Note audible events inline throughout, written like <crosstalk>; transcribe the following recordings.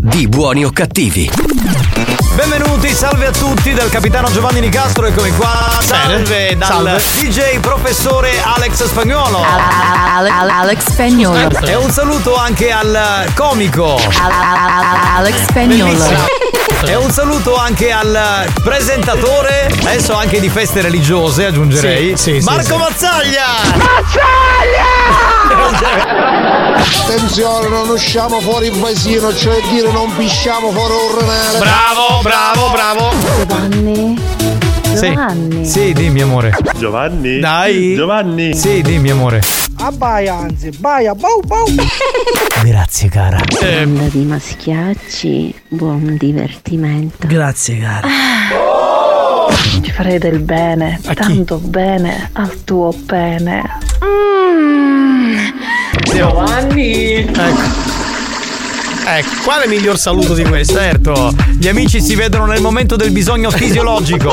di Buoni o cattivi. Benvenuti, salve a tutti dal capitano Giovanni Nicastro, eccomi qua. Salve dal Salve. DJ professore Alex Spagnuolo. Alex Spagnolo. E un saluto anche al comico. Alex Spagnolo. Bellissimo. E un saluto anche al presentatore, adesso anche di feste religiose aggiungerei, Sì, sì, Marco sì. Mazzaglia! <laughs> Attenzione, non usciamo fuori il paesino, cioè dire non pisciamo fuori un renale. Bravo, bravo, bravo! Giovanni? Sì. Giovanni? Sì, dimmi amore. Giovanni? Dai. Giovanni? Sì, dimmi amore. Abbaia, anzi, baia, bau, bau. <laughs> Grazie cara. Banda di maschiacci, buon divertimento. Grazie, cara. Ci farei del bene, A chi? tanto bene al tuo pene. Ecco. Ecco, quale miglior saluto di questo? Certo, gli amici si vedono nel momento del bisogno fisiologico.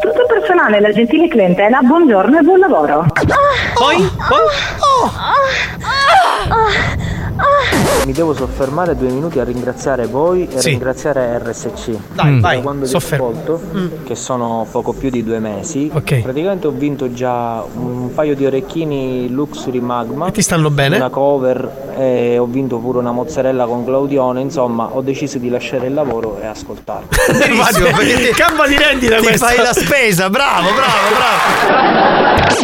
Tutto personale, la gentile clientela, buongiorno e buon lavoro. Poi? Poi? Mi devo soffermare due minuti a ringraziare voi e Sì. ringraziare RSC. Dai, Da vai, quando vi sofferma. ascolto, che sono poco più di due mesi, Ok. praticamente ho vinto già un paio di orecchini Luxury Magma. E ti stanno bene? Una cover e ho vinto pure una mozzarella con Claudione, insomma ho deciso di lasciare il lavoro e ascoltarlo. <laughs> Benissimo, perché Campo di rendita ti questo. fai la spesa, bravo, bravo, bravo.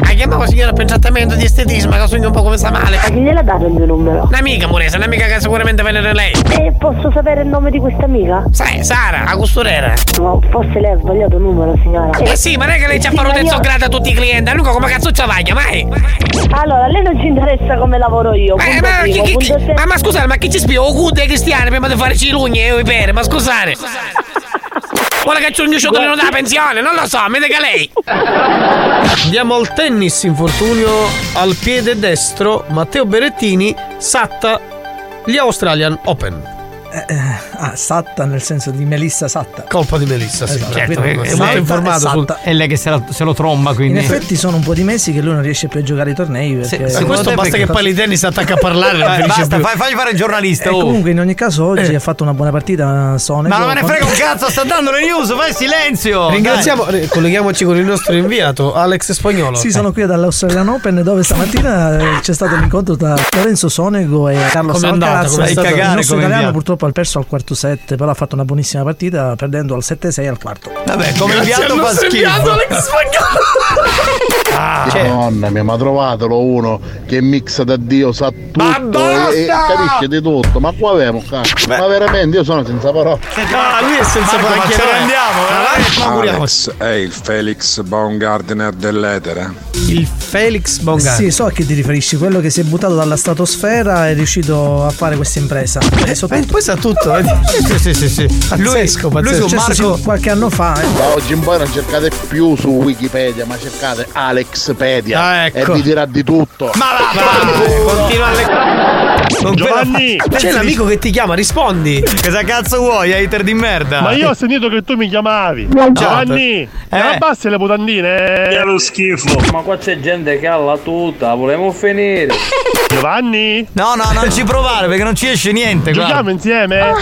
Ah, chiamavo signora per trattamento di estetismo che sogno un po' come sta male. A chi gliel'ha dato il mio numero? Un'amica Muresa, un'amica che sicuramente viene lei. E posso sapere il nome di questa amica? Sai, Sara, la costurera. No, forse lei ha sbagliato numero, signora. Eh sì, ma non è che lei ci ha fatto io- grado a tutti i clienti, a lui come cazzo ci vaglia, mai? Allora, a lei non ci interessa come lavoro io. Ma, punto ma, primo, chi- chi- se- ma, ma scusate, ma chi ci spiega? O Good e Cristiano prima di fare cilugne e i pere, ma scusate. Vuole che c'è un ciotolino da pensione? Non lo so, mi dica lei. Andiamo al tennis infortunio al piede destro. Matteo Berettini satta gli Australian Open. Ah, Satta nel senso di Melissa Satta. Colpa di Melissa, sì. Esatto, certo, quindi è Satta molto e informato sul. Satta. È lei che se, la- se lo tromba, In quindi. effetti sono un po' di mesi che lui non riesce più a giocare i tornei perché... Se questo basta perché- che poi il tennis attacca a parlare, non Eh, basta, più. fai, fagli fare il giornalista. Oh. comunque in ogni caso oggi ha fatto una buona partita Sonic. Ma non me ne frega un <laughs> cazzo, sta dando le news, fai silenzio. Ringraziamo, eh, colleghiamoci con il nostro inviato Alex Spagnolo. Sì, sono qui dall'Australian Open dove stamattina eh, c'è stato l'incontro tra Lorenzo Sonego e Carlos Com'è andata? Alcaraz. Come Fai Il cagare nostro come italiano inviato. Purtroppo ha perso al quarto set, però ha fatto una buonissima partita perdendo al 7-6 al quarto. Vabbè, come inviato fa schifo. Ah, cioè, Madonna mia, ma trovatelo uno che mixa da Dio, sa tutto e, e capisce di tutto. Ma qua avevo, cazzo. Ma veramente io sono senza parole. no, lui è senza Marco, ma parole. ce ne andiamo, veramente? Ma auguriamoci. Alex è il Felix Baumgartner dell'etere. Il Felix Baumgartner. Sì, so a chi ti riferisci, quello che si è buttato dalla stratosfera è riuscito a fare questa impresa. Eh, poi sa tutto? Sì, sì, sì, sì. Pazzesco, lui pazzesco. su Successo Marco- sì, qualche anno fa. eh. Da oggi in poi non cercate più su Wikipedia, ma cercate Alexpedia Ah, ecco. e vi dirà di tutto. Ma va, Eh, <laughs> continua alle... Con Giovanni! C'è l'amico che ti chiama, rispondi. Cosa cazzo vuoi, hater di merda? Ma io ho sentito che tu mi chiamavi. Giovanni! Eh. Eh. Abbassi le mutandine! È lo schifo! Ma qua c'è gente che ha la tuta, volevamo finire. Giovanni! No, no, non ci provare perché non ci esce niente. Giochiamo insieme?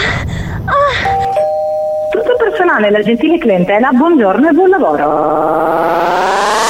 Tutto personale, la gentile clientela, buongiorno e buon lavoro.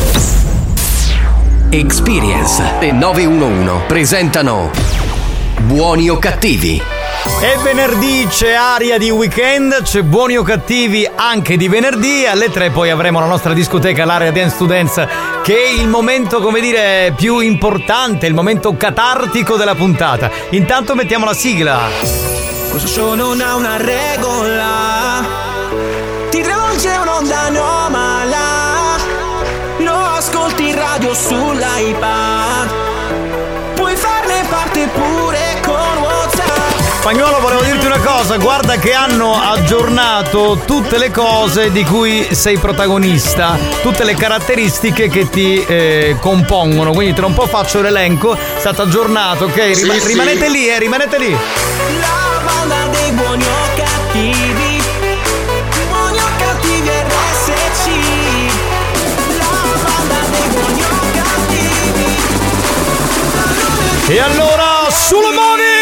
Experience e 911 presentano Buoni o cattivi? È venerdì, c'è aria di weekend, c'è buoni o cattivi anche di venerdì. Alle 3 poi avremo la nostra discoteca, l'area Dance to Dance, che è il momento, come dire, più importante, il momento catartico della puntata. Intanto mettiamo la sigla. Questo show non ha una regola. Ti travolge uno onda anomala radio sull'iPad Puoi farne parte pure con WhatsApp Spagnolo, volevo dirti una cosa, guarda che hanno aggiornato tutte le cose di cui sei protagonista, tutte le caratteristiche che ti eh, compongono, quindi tra un po' faccio l'elenco, è stato aggiornato, ok? Sì, Rima- sì. rimanete lì, eh, rimanete lì. La banda dei buoni o cattivi E allora, sulle mani!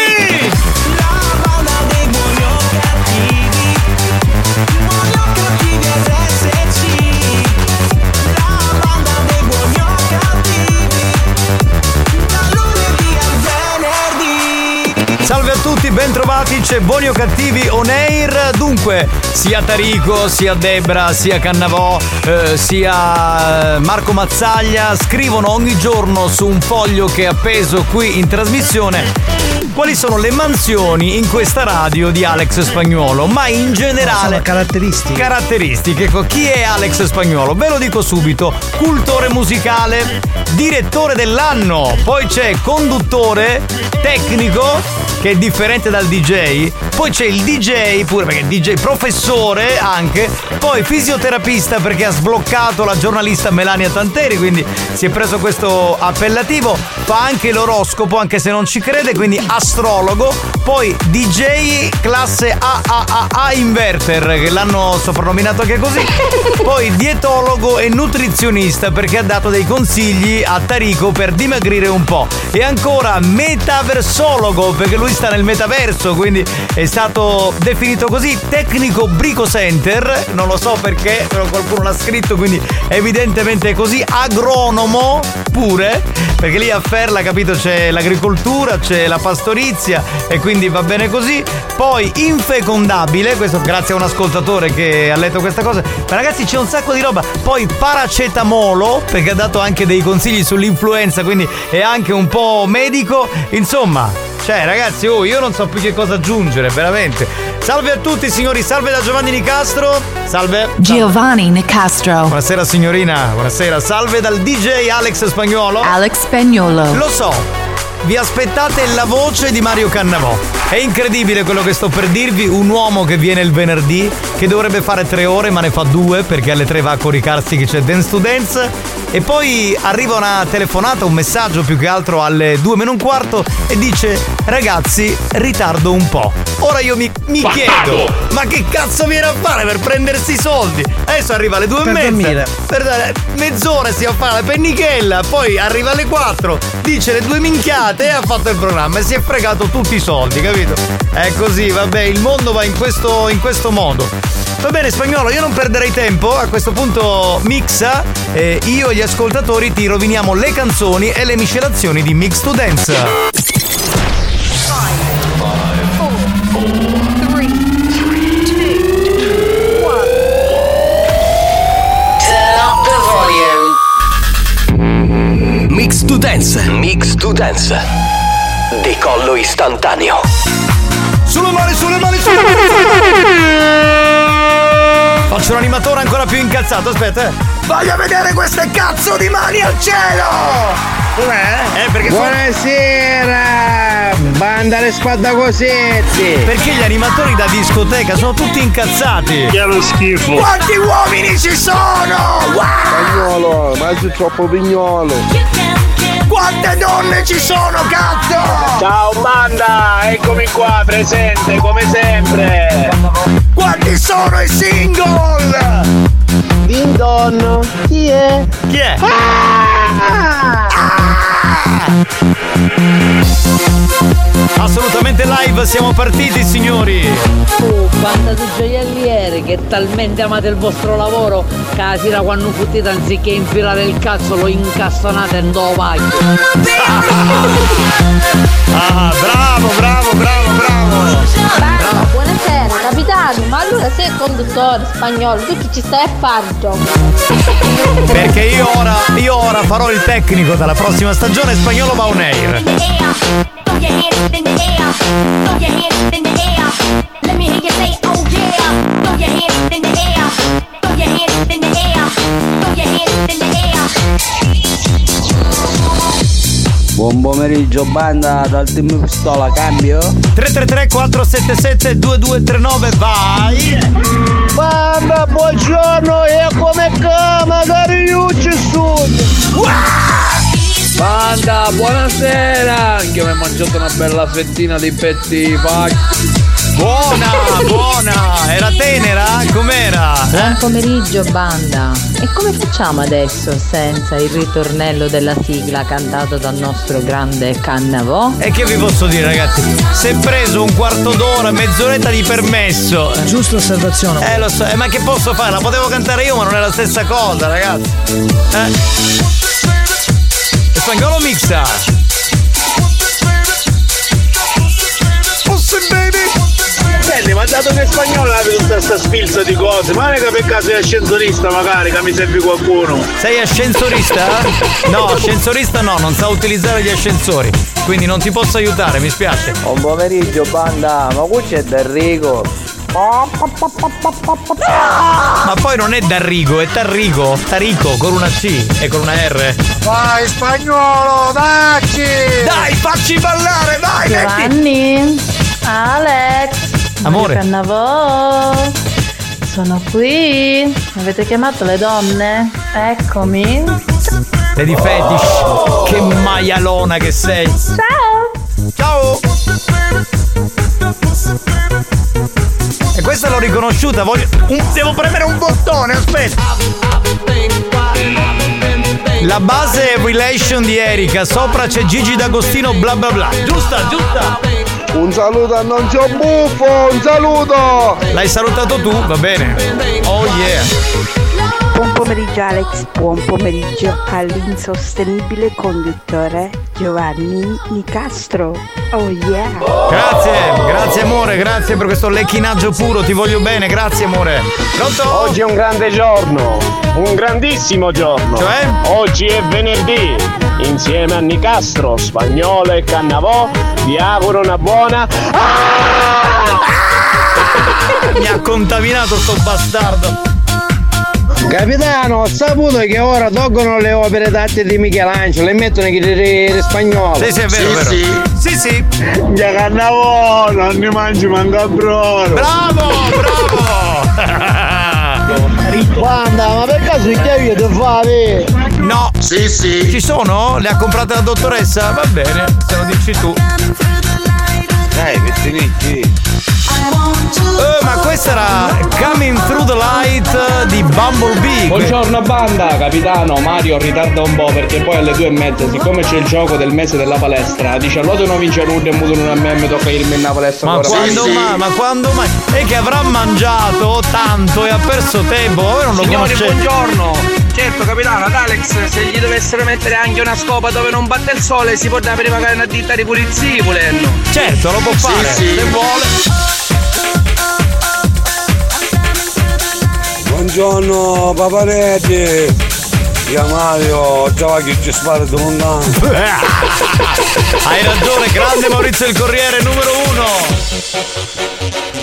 Salve a tutti, bentrovati, c'è Buoni o Cattivi on air. Dunque, sia Tarico, sia Debra, sia Cannavò, eh, sia eh, Marco Mazzaglia scrivono ogni giorno su un foglio che è appeso qui in trasmissione quali sono le mansioni in questa radio di Alex Spagnuolo, ma in generale Sono caratteristiche. caratteristiche. Ecco, chi è Alex Spagnuolo? Ve lo dico subito: cultore musicale, direttore dell'anno, poi c'è conduttore, tecnico, che è differente dal DJ, poi c'è il DJ pure perché DJ professore anche, poi fisioterapista perché ha sbloccato la giornalista Melania Tanteri, quindi si è preso questo appellativo, fa anche l'oroscopo anche se non ci crede, quindi astrologo, poi DJ classe AAA inverter che l'hanno soprannominato anche così, <laughs> poi dietologo e nutrizionista perché ha dato dei consigli a Tarico per dimagrire un po' e ancora metaversologo perché lui sta nel metaverso, quindi è stato definito così. Tecnico brico center, non lo so perché, però qualcuno l'ha scritto, quindi evidentemente è così, agronomo pure, perché lì a Ferla, capito, c'è l'agricoltura, c'è la pastorizia e quindi va bene così. Poi infecondabile, questo grazie a un ascoltatore che ha letto questa cosa. Ma ragazzi c'è un sacco di roba. Poi paracetamolo, perché ha dato anche dei consigli sull'influenza, quindi è anche un po' medico. Insomma, cioè ragazzi, oh, io non so più che cosa aggiungere, veramente. Salve a tutti signori, salve da Giovanni Nicastro. Salve. Giovanni Nicastro. Buonasera signorina, buonasera. Salve dal DJ Alex Spagnuolo. Alex Spagnolo. Lo so, vi aspettate la voce di Mario Cannavò. È incredibile quello che sto per dirvi, un uomo che viene il venerdì, che dovrebbe fare tre ore ma ne fa due perché alle tre va a coricarsi che c'è Dance to Dance e poi arriva una telefonata, un messaggio più che altro alle due meno un quarto e dice ragazzi ritardo un po'. Ora io mi, mi chiedo, ma che cazzo viene a fare per prendersi i soldi? Adesso arriva alle due Per e mezza. dormire. Per dare mezz'ora si va a fare la pennichella, poi arriva alle 4, dice le due minchiate e ha fatto il programma e si è fregato tutti i soldi, capito? È così, vabbè, il mondo va in questo, in questo modo. Va bene, spagnolo, io non perderei tempo, a questo punto mixa, e io e gli ascoltatori ti roviniamo le canzoni e le miscelazioni di Mix to Dance. To Dance. Mix to Dance. Decollo istantaneo. Sulle mani, sulle mani, sulle mani! Faccio un animatore ancora più incazzato, aspetta, eh. Voglio vedere queste cazzo di mani al cielo! Com'è? Eh, perché sono- Buonasera! Banda le spaddacosetti! Perché gli animatori da discoteca sono tutti incazzati? Che lo schifo! Quanti uomini ci sono? Wow! Spagnolo, ma c'è troppo pignolo. Quante donne ci sono, cazzo! Ciao banda, eccomi qua, presente come sempre! Quanti sono i single? Din don, chi è? Chi è? Assolutamente live, siamo partiti, signori! Oh, banda di gioiellieri che talmente amate il vostro lavoro che la sera quando fottete anziché infilare il cazzo lo incastonate in do vaglio. Ah, bravo, bravo, bravo, bravo! Banda, buonasera, capitano, ma allora sei il conduttore spagnolo, tu che ci stai a fare gioco? Perché io ora, io ora farò il tecnico dalla prossima stagione spagnolo va Buon pomeriggio banda dal team pistola, cambio. 333 477 2239 vai. Banda buongiorno e come cama cariucci sud wow! Banda, buonasera! Anche mi ho mangiato una bella fettina di petti. Buona, buona! Era tenera? Com'era? Buon pomeriggio banda. E come facciamo adesso senza il ritornello della sigla cantato dal nostro grande Cannavò? E che vi posso dire ragazzi? Si è preso un quarto d'ora, mezz'oretta di permesso. Giusta osservazione. Eh lo so, eh, ma che posso fare? La potevo cantare io, ma non è la stessa cosa, ragazzi. Eh. Spagnolo mixa. Pussy baby. Senti, ma dato che in spagnolo avevi tutta questa sfilza di cose, ma è che per caso è ascensorista magari, che mi serve qualcuno. Sei ascensorista? <laughs> No, ascensorista no, non sa utilizzare gli ascensori. Quindi non ti posso aiutare, mi spiace. Buon pomeriggio banda, ma qui c'è D'Arrigo. Ma poi non è Darrigo, è Tarrico. Tarico con una C e con una R. Vai spagnolo, dacci! Dai, facci ballare, vai! Giovanni, Alex, Amore. Cannavò, sono qui. Avete chiamato le donne? Eccomi. Lady Fetish. Che maialona che sei. Ciao! Ciao! Questa l'ho riconosciuta, voglio. un- devo premere un bottone, aspetta! La base è Relation di Erika, sopra c'è Gigi D'Agostino bla bla bla. Giusta, giusta! Un saluto a non c'è buffo, un saluto! L'hai salutato tu, va bene. Oh yeah. Buon pomeriggio Alex, buon pomeriggio all'insostenibile conduttore Giovanni Nicastro. Oh yeah! Grazie, grazie amore, grazie per questo lecchinaggio puro, ti voglio bene, grazie amore. Pronto? Oggi è un grande giorno, un grandissimo giorno. Cioè? Oggi è venerdì. Insieme a Nicastro, Spagnolo e Cannavò vi auguro una buona. <laughs> Mi ha contaminato sto bastardo. Capitano, ho saputo che ora tolgono le opere d'arte di Michelangelo e mettono i di spagnolo. Sì, sì, è vero, è vero. Sì, sì. Già Cannavò, non ne mangi manca broro. Bravo, bravo! <laughs> Guarda, ma per caso il chiavio ti fare? No. Sì, sì. Ci sono? Le ha comprate la dottoressa? Va bene, se lo dici tu. Dai, pettinicchi. Eh, ma questa era Coming Through the Light di Bumblebee. Buongiorno banda, capitano, Mario ritarda un po' perché poi alle due e mezza, siccome c'è il gioco del mese della palestra, dice allora non vince l'uno e muto non a me, mi tocca irmi in palestra Ma quando mai? Ma quando mai? E che avrà mangiato tanto e ha perso tempo, voi non lo Signori, conoscete. buongiorno! Certo, capitano, ad Alex, se gli dovessero mettere anche una scopa dove non batte il sole, si può dare magari una ditta di pulizie volendo. Certo, lo può fare, se vuole. Buongiorno paparetti. Io Mario, ciao che ci spara da. <laughs> Hai ragione, grande Maurizio il Corriere numero uno.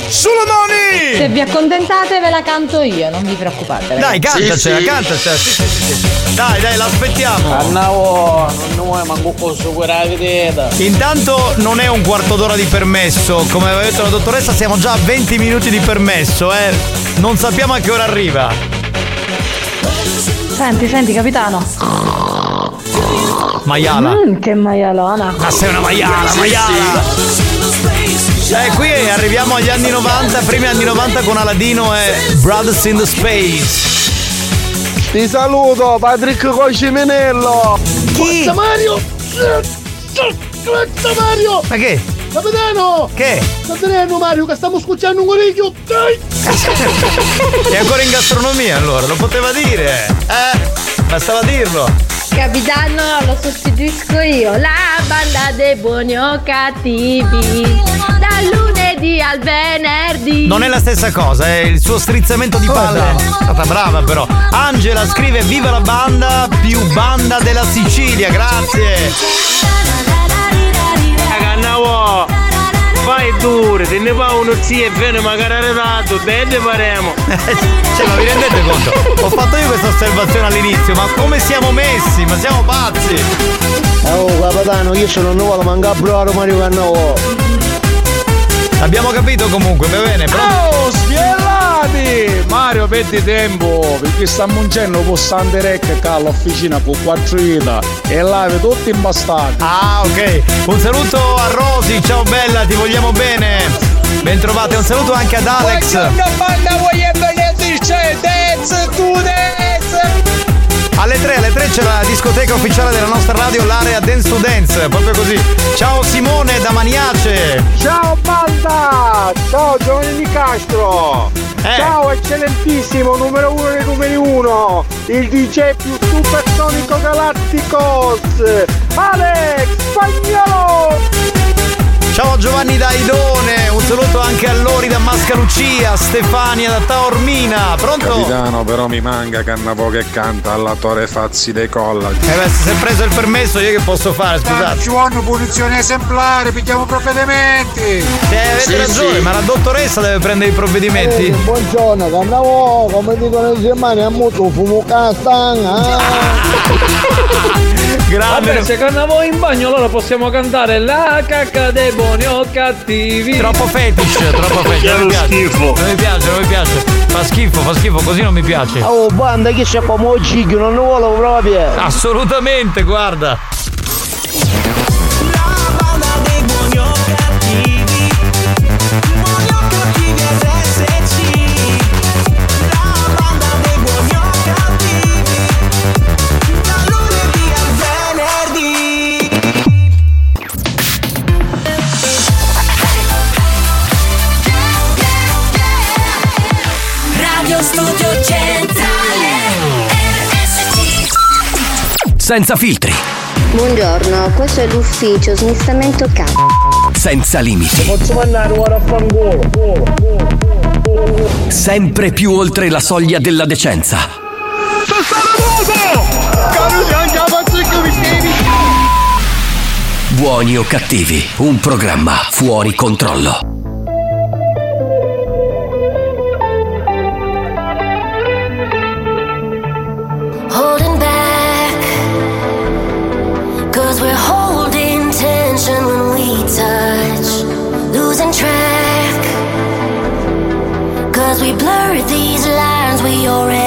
Sulle mani! Se vi accontentate ve la canto io, non vi preoccupate. Dai, cantacela, cantacela. Sì, sì, sì, sì. Dai, dai, l'aspettiamo. Annavo, non vuoi manco posso quella vedeta. Intanto non è un quarto d'ora di permesso, come aveva detto la dottoressa siamo già a 20 minuti di permesso, eh. Non sappiamo a che ora arriva. Senti, senti, capitano. Maiala. Mm, che maialona. Ma sei una maiala, maiala. Eh, qui arriviamo agli anni 90, primi anni 90 con Aladino e Brothers in the Space. Ti saluto, Patrick Cosciminello. Chi? Forza Mario! Forza Mario! Ma che? Capitano! Che? Tenendo Mario che stiamo scucciando un coniglio! Dai! È ancora in gastronomia allora, lo poteva dire. Eh, bastava dirlo. Capitano, lo sostituisco io. La banda dei buoni o cattivi. Dal lunedì al venerdì. Non è la stessa cosa, è il suo strizzamento di palle. È stata brava però. Angela scrive viva la banda più banda della Sicilia, grazie. Fai dure, se ne fa uno zio e viene magari arredato, bene faremo. <laughs> Cioè, ma vi rendete conto? Ho fatto io questa osservazione all'inizio, ma come siamo messi? Ma siamo pazzi! Oh capitano, io sono nuovo, manca bravo Mario Cannavo. Abbiamo capito comunque, va bene, pronto? Oh, spiellati! Mario, perdi tempo, perché sta muncendo con Sanderec che all'officina con quattro dita e live tutti imbastati. Ah, ok. Un saluto a Rosy, ciao bella, ti vogliamo bene. Bentrovate, un saluto anche ad Alex. banda voglio dance to dance! Alle 3, alle 3 c'è la discoteca ufficiale della nostra radio, l'area Dance to Dance, proprio così. Ciao Simone da Maniace. Ciao banda! Ciao Giovanni Castro! Eh. Ciao eccellentissimo, numero uno dei numeri uno! Il DJ più supersonico galatticos! Alex Spagnolo! Ciao Giovanni da Idone, un saluto anche a Lori da Mascalucia, Stefania da Taormina. Pronto? Capitano, però mi manca Cannavo che canta alla Tore Fazzi dei Colla. Eh beh, se si è preso il permesso io che posso fare, scusate. Ci vogliono punizioni esemplari, pigliamo provvedimenti! Eh, avete Sì, ragione, sì. ma la dottoressa deve prendere i provvedimenti. Eh, buongiorno, Cannavo, come dicono in Germania, a molto fumo castanga! <laughs> Grande. Vabbè, se cantavo in bagno allora possiamo cantare la cacca dei buoni o cattivi. Troppo fetish, troppo fetish. Non mi piace. schifo. Non mi piace, non mi piace. Fa schifo, fa schifo, così non mi piace. Oh banda, che c'è come cicchio, non lo volevo proprio! Assolutamente, guarda. Radio Studio Centrale RSC Senza filtri, Buongiorno, questo è l'ufficio smistamento C. senza limiti, Posso mandare ora a fangolo? sempre più oltre la soglia della decenza. Buoni o cattivi, un programma fuori controllo. We already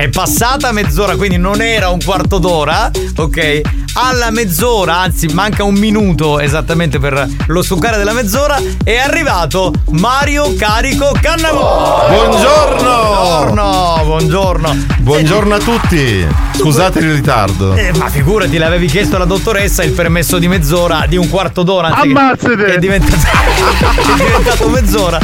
è passata mezz'ora, quindi non era un quarto d'ora, ok? Alla mezz'ora, anzi manca un minuto esattamente per lo succare della mezz'ora, è arrivato Mario Carico Cannavò. Buongiorno! Buongiorno, buongiorno. Buongiorno a tutti. Scusate il ritardo. Eh, ma figurati, le avevi chiesto alla dottoressa il permesso di mezz'ora, di un quarto d'ora. anzi Ammazzate! È diventato, <laughs> è diventato mezz'ora.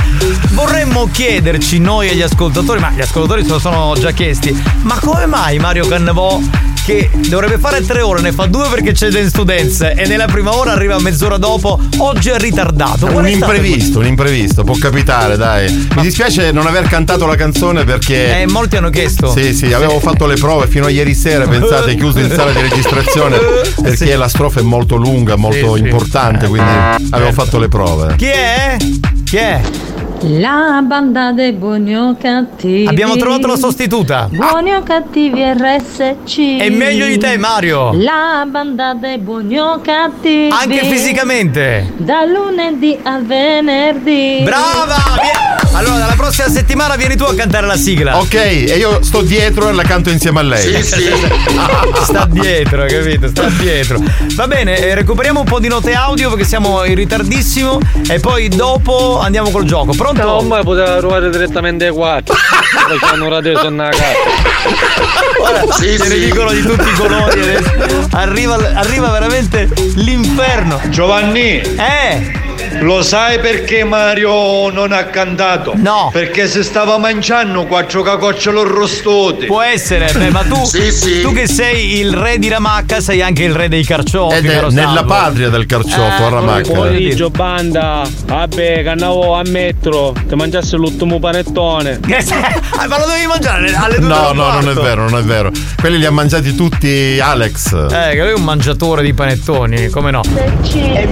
Vorremmo chiederci noi e gli ascoltatori, ma gli ascoltatori se lo sono già chiesti, ma come mai Mario Cannavò che dovrebbe fare tre ore, ne fa due perché c'è Dance Students e nella prima ora arriva mezz'ora dopo, oggi è ritardato. Qual Un è imprevisto, un imprevisto, può capitare, dai. Mi dispiace non aver cantato la canzone perché. Eh, molti hanno chiesto. Sì, sì, avevo fatto le prove fino a ieri sera, pensate, chiuso in sala di registrazione perché la strofa è molto lunga, molto Sì, sì. importante, quindi avevo fatto le prove. Chi è? Chi è? La banda dei buoni o cattivi. Abbiamo trovato la sostituta. Buoni o cattivi RSC. È meglio di te, Mario. La banda dei buoni o cattivi. Anche fisicamente. Da lunedì al venerdì. Brava! Vie- Allora, dalla prossima settimana vieni tu a cantare la sigla. Ok, e io sto dietro e la canto insieme a lei. <laughs> Sta dietro, hai capito? Sta dietro. Va bene, eh, recuperiamo un po' di note audio perché siamo in ritardissimo e poi dopo andiamo col gioco. Pronto? No, ormai poteva trovare direttamente qua. Facciamo ora adesso una Ora, Sì, se ne sì. dicono di tutti i colori adesso. Arriva, arriva veramente l'inferno. Giovanni! Eh! Lo sai perché Mario non ha cantato? No! Perché se stava mangiando quattro cacocciolo rostote. Può essere, beh, ma tu, tu che sei il re di Ramacca sei anche il re dei carciofi. Ed è nella Salvo. patria del carciofo, a Eh, Ramacca. pomeriggio, banda. Vabbè, cannavo a metro. Ti mangiassi l'ultimo panettone. Ah, <laughs> ma lo devi mangiare alle due No, no, non è vero, non è vero. Quelli li ha mangiati tutti Alex. Eh, che lui è un mangiatore di panettoni, come no?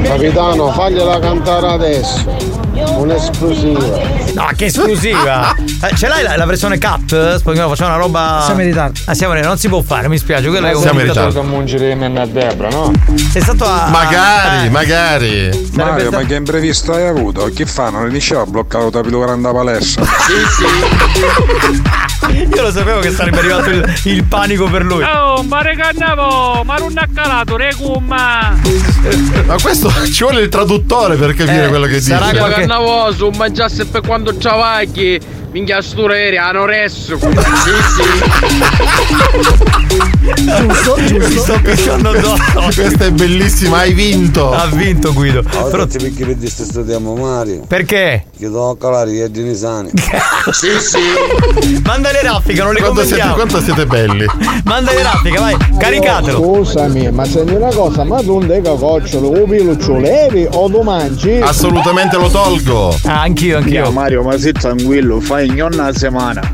Capitano, fagliela cantare adesso. Un'esclusiva. No, che esclusiva! <laughs> Eh, ce l'hai la, la versione cut? Facciamo una roba. Siamo in ritardo. Ah, siamo in ritardo, non si può fare, mi spiace. Quello è un Siamo in ritardo. Mungeremo a Debra, no? Sei stato a. Magari, eh, magari. Mario, ma che imprevisto hai avuto? Che fanno? Non riesci a bloccare la più grande palestra? <laughs> Io lo sapevo che sarebbe arrivato il, il panico per lui. Oh, mare cannavo, ma non ha calato, regumma. Ma questo <laughs> ci vuole il traduttore per capire Eh, quello che sarà dice. qualche- Cannavo, su mangiasse per quando travagli. Minchia stura eri, anoresso. Giusto, Mi giusto. sto pisciando addosso. <laughs> Questa è bellissima, hai vinto. Ha vinto Guido. Però- Oggi perché per questo studiamo Mario? perché? Che devo calare gli agini sani. <laughs> Sì, sì. Mandali raffica, non li Quanto siete, quanto siete belli. Mandali raffica, vai, caricatelo. Scusami, ma senti una cosa, ma tu un cacocciolo, o lo levi o lo mangi? Assolutamente lo tolgo. Ah, anch'io, anch'io. Mario, ma sei tranquillo, fai ogni una settimana.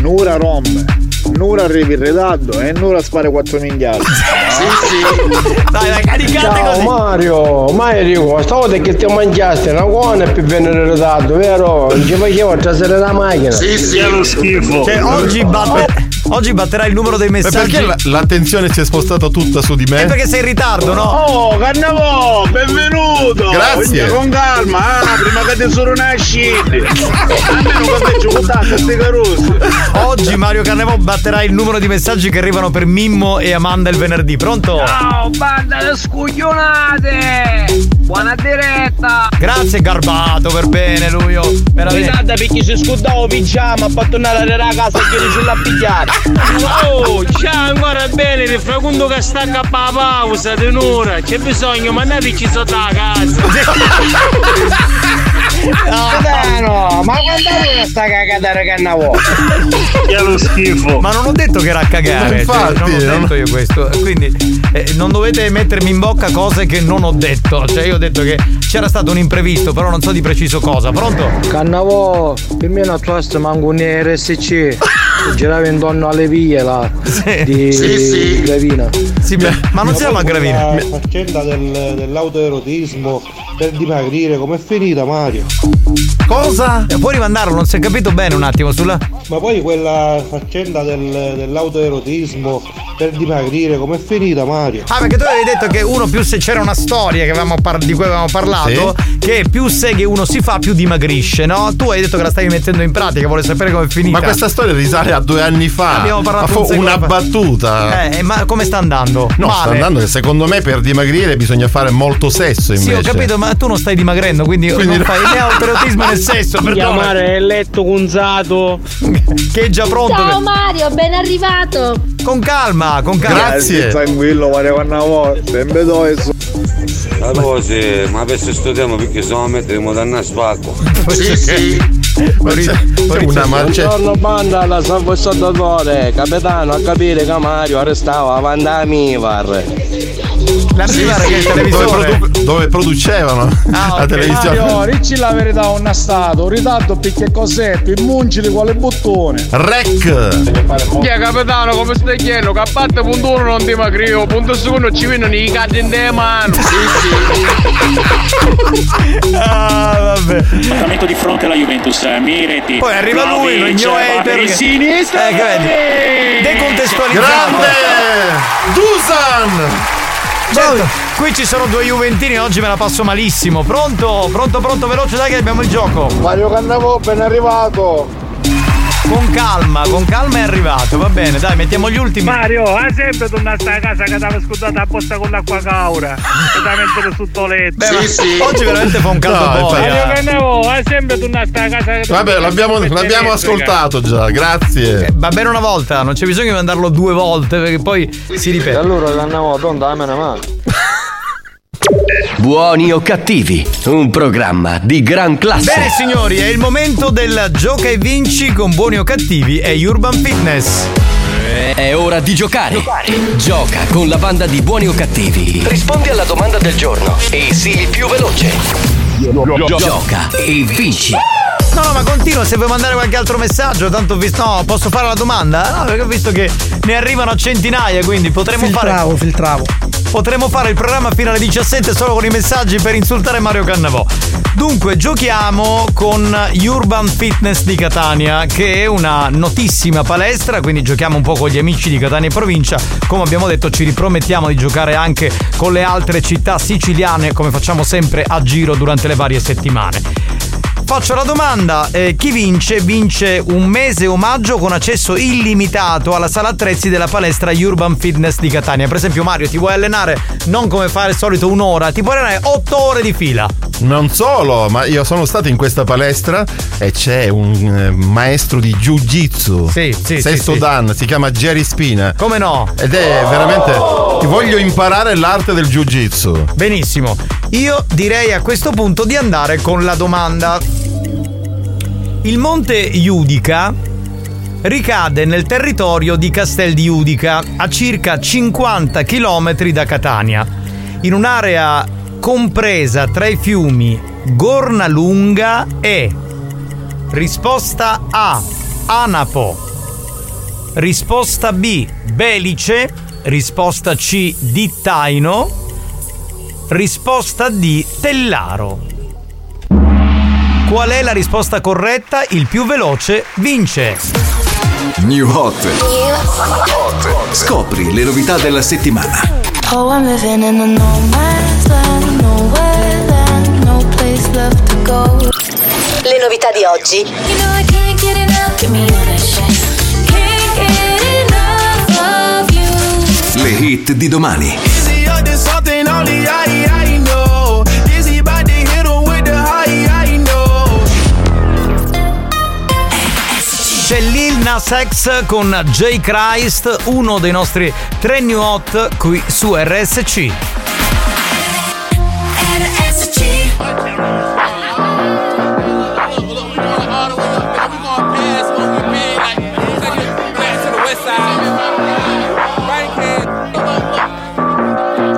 Nura rompe, Nura arrivi in ritardo e Nura spara quattro minchiate. Sì, sì. Dai, dai, caricate Ciao così. Mario, ma io dico, stavolta che ti mangiaste una buona per venire in ritardo, vero? Non ci facevo trasere la macchina. È lo schifo. Cioè, oggi, batte- oggi batterà il numero dei Ma messaggi. perché la- l'attenzione si è spostata tutta su di me? È perché sei in ritardo, no? Oh, Cannavò, benvenuto! Grazie. Con calma, ah, <laughs> prima che ti sono nasciti. Almeno faccio contatto a ste carosse. Oggi Mario Carnevò batterà il numero di messaggi che arrivano per Mimmo e Amanda il venerdì. Pronto? Ciao, banda le scuglionate! Buona diretta! Grazie Garbato per bene lui. oh, veramente. Guardate perché se scudavo pigiama per tornare a casa e chiedi sulla pigliata. Oh, ciao ancora bene, di fragundo che sta a pausa di un'ora. C'è bisogno, mandateci sotto la Capitano, ma quando è sta cagata da cannavo? Che lo schifo. Ma non ho detto che era a cagare, Ma infatti, cioè, non ho non- detto io questo. Quindi eh, non dovete mettermi in bocca cose che non ho detto. Cioè, io ho detto che c'era stato un imprevisto, però non so di preciso cosa. Pronto? Cannavo, per me non trovaste manco un RSC. Girava intorno alle vie là di Sì, sì. Gravina. Sì, ma non si chiama Gravina. La faccenda del- dell'autoerotismo per dimagrire, com'è finita Mario? Cosa? Eh, Puoi rimandarlo, non si è capito bene un attimo sulla. Ma poi quella faccenda del, dell'autoerotismo per dimagrire, com'è finita Mario? Ah, perché tu avevi detto che uno più se c'era una storia che avevamo par- di cui avevamo parlato, che più seghe uno si fa, più dimagrisce, no? Tu hai detto che la stavi mettendo in pratica, vuole sapere com'è finita. Ma questa storia risale a due anni fa. Abbiamo parlato Ma fu un una fa. battuta. Eh, ma come sta andando? No, sta Male. andando che secondo me per dimagrire bisogna fare molto sesso invece. Sì, ho capito, ma tu non stai dimagrendo, quindi, Quindi- non fai né autoerotismo né sesso. Chiamare il letto cunzato. Che è già pronto. Ciao Mario, ben arrivato. Con calma, con calma. Tranquillo, Mario Cannavo. Sempre dove so. Allora sì, ma per se studiamo perché stiamo a mettere in modanna a spacco. Sì, sì. Ma c'è, c'è una marcia. Buongiorno banda, la salvo il soldatore. Capitano, a capire che Mario arrestava avanti a Mivar. La Mivar che è il dove, televisore. produ- dove producevano Ah, <laughs> la televisione. Mario, ricci la verità un stato, ritardo perché cos'è, più muncili quale bottone. Rec! Chi è capitano come stai chiedendo? Che a parte punto uno non ti magrio, punto secondo ci vengono i cadi in te mano. <laughs> Ah, vabbè. Appuntamento di fronte alla Juventus, eh, Miretti. Poi arriva lui, lo Vlahovic, mio sinistro. Eh, che vedi? Decontestualizzato. Grande! Dusan! Certo, qui ci sono due Juventini, oggi me la passo malissimo. Pronto? Pronto, pronto, veloce, dai che abbiamo il gioco. Mario Cannavo, ben arrivato. Con calma, con calma è arrivato, va bene, dai, mettiamo gli ultimi. Mario, hai sempre tornato a casa che t'aveva scudata apposta con l'acqua caura. Che da mettere sotto letto. Beh, ma oggi veramente fa un caldo No, boia. Mario Cannavo, hai sempre tornato a casa che Vabbè, l'abbiamo, l'abbiamo ascoltato già, grazie. Va bene una volta, non c'è bisogno di mandarlo due volte perché poi si ripete. Allora Cannavo, pronto, dammi una mano. Buoni o cattivi, un programma di gran classe. Bene signori, è il momento del gioca e vinci con buoni o cattivi e Urban Fitness. È ora di giocare. Gioca con la banda di buoni o cattivi. Rispondi alla domanda del giorno e sii il più veloce. Gioca e vinci. No, no, ma continua se vuoi mandare qualche altro messaggio, tanto ho visto. No, posso fare la domanda? No, perché ho visto che ne arrivano a centinaia, quindi potremmo Filtravo, fare. filtravo. Potremmo fare il programma fino alle 17 solo con i messaggi per insultare Mario Cannavò. Dunque, giochiamo con Urban Fitness di Catania, che è una notissima palestra, quindi giochiamo un po' con gli amici di Catania e provincia. Come abbiamo detto, ci ripromettiamo di giocare anche con le altre città siciliane, come facciamo sempre a giro durante le varie settimane. Faccio la domanda, eh, chi vince? Vince un mese omaggio con accesso illimitato alla sala attrezzi della palestra Urban Fitness di Catania. Per esempio Mario, ti vuoi allenare non come fare il solito un'ora, ti puoi allenare otto ore di fila. Non solo, ma io sono stato in questa palestra e c'è un eh, maestro di Jiu-Jitsu. Sì, sì, Sesto sì, sì. Dan, si chiama Jerry Spina. Come no? Ed è veramente. Ti voglio imparare l'arte del Jiu-Jitsu. Benissimo. Io direi a questo punto di andare con la domanda. Il monte Iudica ricade nel territorio di Castel di Iudica, a circa 50 km da Catania, in un'area compresa tra i fiumi Gornalunga e Risposta A Anapo Risposta B Belice Risposta C Dittaino Risposta D Tellaro Qual è la risposta corretta? Il più veloce vince. New Hot. Scopri le novità della settimana. Oh, I'm living in a no man's land, nowhere land, no place left to go. Le novità di oggi. You know I can't get enough, give me all that shit. Can't get enough of you. Le hit di domani. Is Lil Nas X con J. Christ, uno dei nostri tre new hot qui su RSC.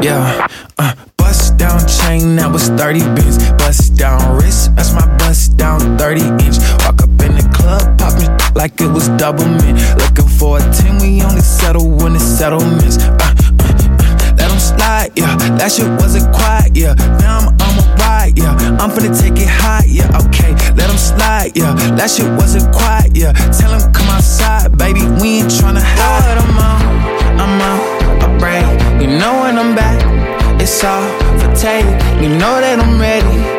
Yeah, uh, bust down chain, that was 30 bins. Bust down wrist, that's my bust down 30 inch. Walk up in the club, pop me like it was double mint. Looking for a 10, we only settle when it's settlements. Uh, uh, uh, let 'em slide, yeah, that shit wasn't quiet, yeah. Now I'm on my ride, yeah. I'm finna take it high, yeah. Okay, let him slide, yeah. That shit wasn't quiet, yeah. Tell him come outside, baby. We ain't tryna hide. I'm on, I'm on a break. You know when I'm back, it's all for take. You know that I'm ready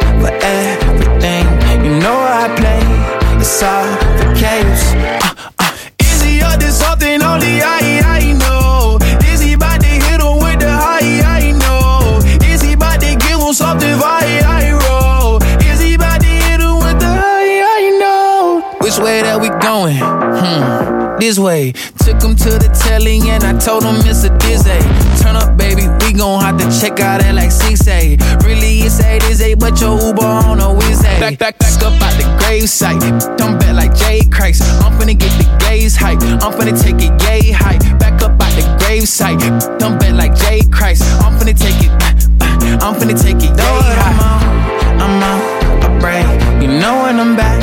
Took him to the telly and I told him it's a dizzy. Turn up, baby, we gon' have to check out at like 6 A. Really, it's 8 is 8, but your Uber on a Wednesday. Back, back, back up out the grave site. Come back like Jay Christ. I'm finna get the gaze hype. I'm finna take it yay high. Back up out the grave site. Come back like Jay Christ. I'm finna take it. Uh, uh, I'm finna take it yay high. I'm on a break. You know when I'm back,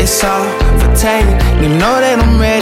it's all for take. You know that I'm ready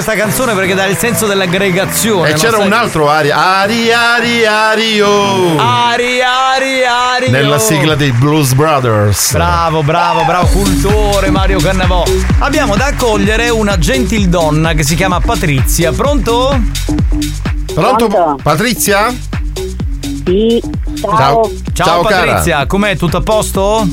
questa canzone perché dà il senso dell'aggregazione. E c'era un altro Ari, Ari, Ari, Ari, oh. Ari, Ari, Ari. Nella oh. sigla dei Blues Brothers. Bravo, bravo, bravo, cultore Mario Cannavò. Abbiamo da accogliere una gentildonna che si chiama Patrizia. Pronto? Pronto? Patrizia? Sì, ciao. Ciao, Ciao. Patrizia, com'è? Tutto a posto?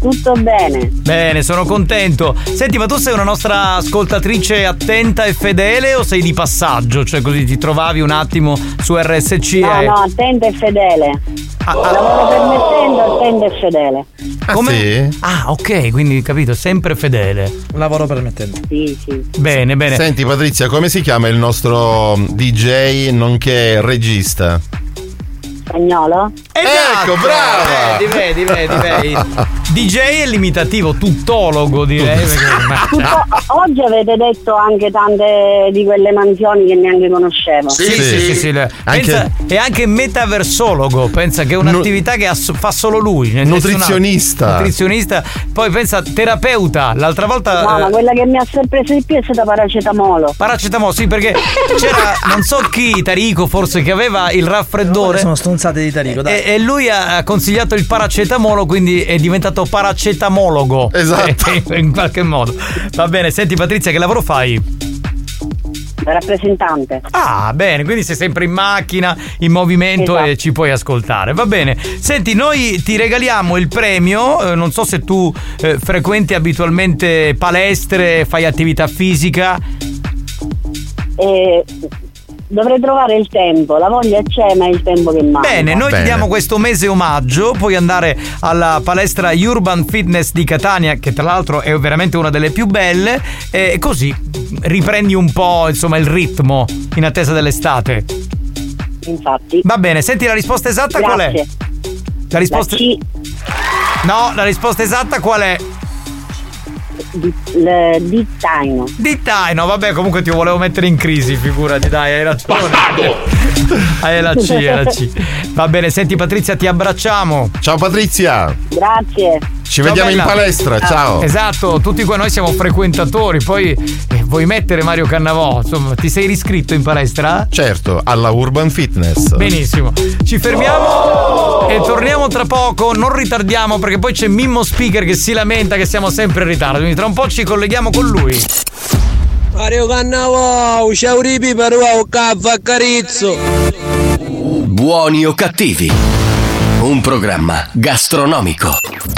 Tutto bene. Bene, sono contento. Senti, ma tu sei una nostra ascoltatrice attenta e fedele o sei di passaggio? Cioè così ti trovavi un attimo su RSC No, e... no, attento e fedele. ah. Lavoro permettendo, attento e fedele. Come? Ah, ok, quindi capito, sempre fedele. Lavoro permettendo. Sì, sì. Bene, bene. Senti Patrizia, come si chiama il nostro DJ nonché regista? Spagnolo? Esatto, Ecco, brava! Vedi, vedi, vedi, vedi. DJ è limitativo, tuttologo direi. ma- Tutto- oggi avete detto anche tante di quelle mansioni che neanche conoscevo. Sì, sì, sì, sì, le- pensa- è anche metaversologo, pensa che è un'attività che ass- fa solo lui. altro. Nutrizionista. Nutrizionista, poi pensa terapeuta, l'altra volta... No, ma eh, quella che mi ha sempre preso il piede è stata paracetamolo. Paracetamolo, sì, perché c'era non so chi, Tarico forse, che aveva il raffreddore. Sono stronzate di Tarico, dai. E, e lui ha ha consigliato il paracetamolo, quindi è diventato paracetamologo. Esatto. <laughs> in qualche modo. Va bene, senti Patrizia, che lavoro fai? Rappresentante. Ah, bene, quindi sei sempre in macchina, in movimento Esatto. e ci puoi ascoltare. Va bene. Senti, noi ti regaliamo il premio. eh, non so se tu eh, frequenti abitualmente palestre, fai attività fisica. E dovrei trovare il tempo. La voglia c'è, ma è il tempo che manca. Bene, noi ti diamo questo mese omaggio, puoi andare alla palestra Urban Fitness di Catania, che tra l'altro è veramente una delle più belle, e così riprendi un po' insomma il ritmo in attesa dell'estate. Infatti. Va bene, senti la risposta esatta qual è? Grazie. La risposta La C. No, la risposta esatta qual è? Di, le- dittaino. Dittaino, vabbè, comunque ti volevo mettere in crisi, figurati, dai, hai ragione. Hai la C, hai la C. Va bene, senti Patrizia, ti abbracciamo. Ciao Patrizia. Grazie. Ci vediamo in palestra, ciao. Esatto, tutti qua noi siamo frequentatori, poi eh, vuoi mettere Mario Cannavò, insomma, ti sei riscritto in palestra? Certo, alla Urban Fitness. Benissimo, ci fermiamo e torniamo tra poco, non ritardiamo perché poi c'è Mimmo Speaker che si lamenta che siamo sempre in ritardo, quindi tra un po' ci colleghiamo con lui. Mario Cannavò, ciao ripi per un caffè carizzo. Buoni o cattivi? Un programma gastronomico.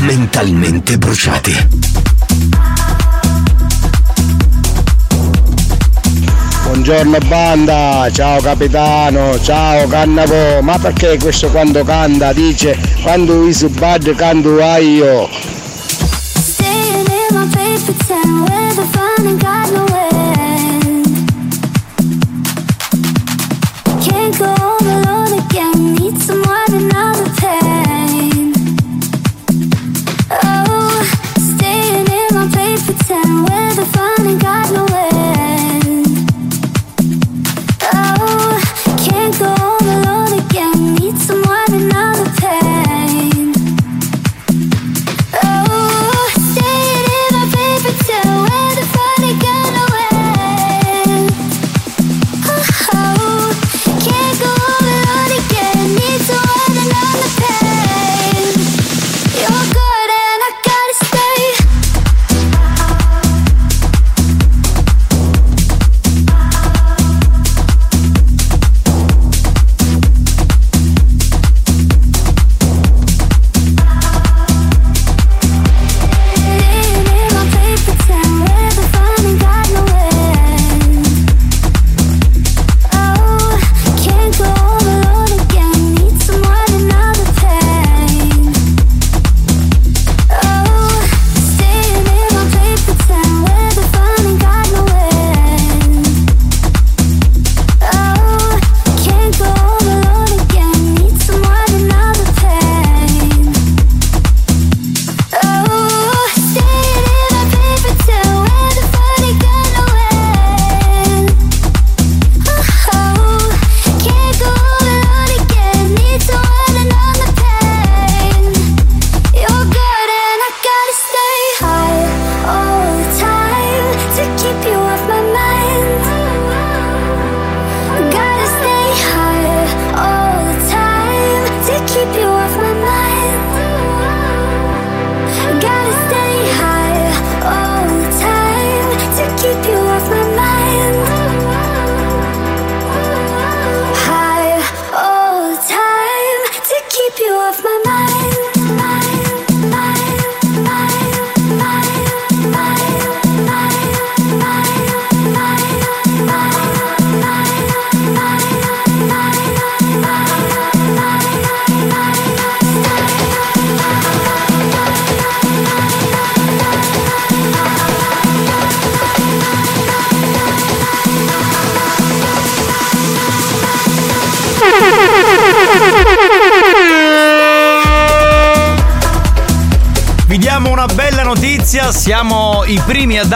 Mentalmente bruciati. Buongiorno banda, ciao capitano, ciao Cannavo, ma perché questo quando canta dice quando is bad canto io?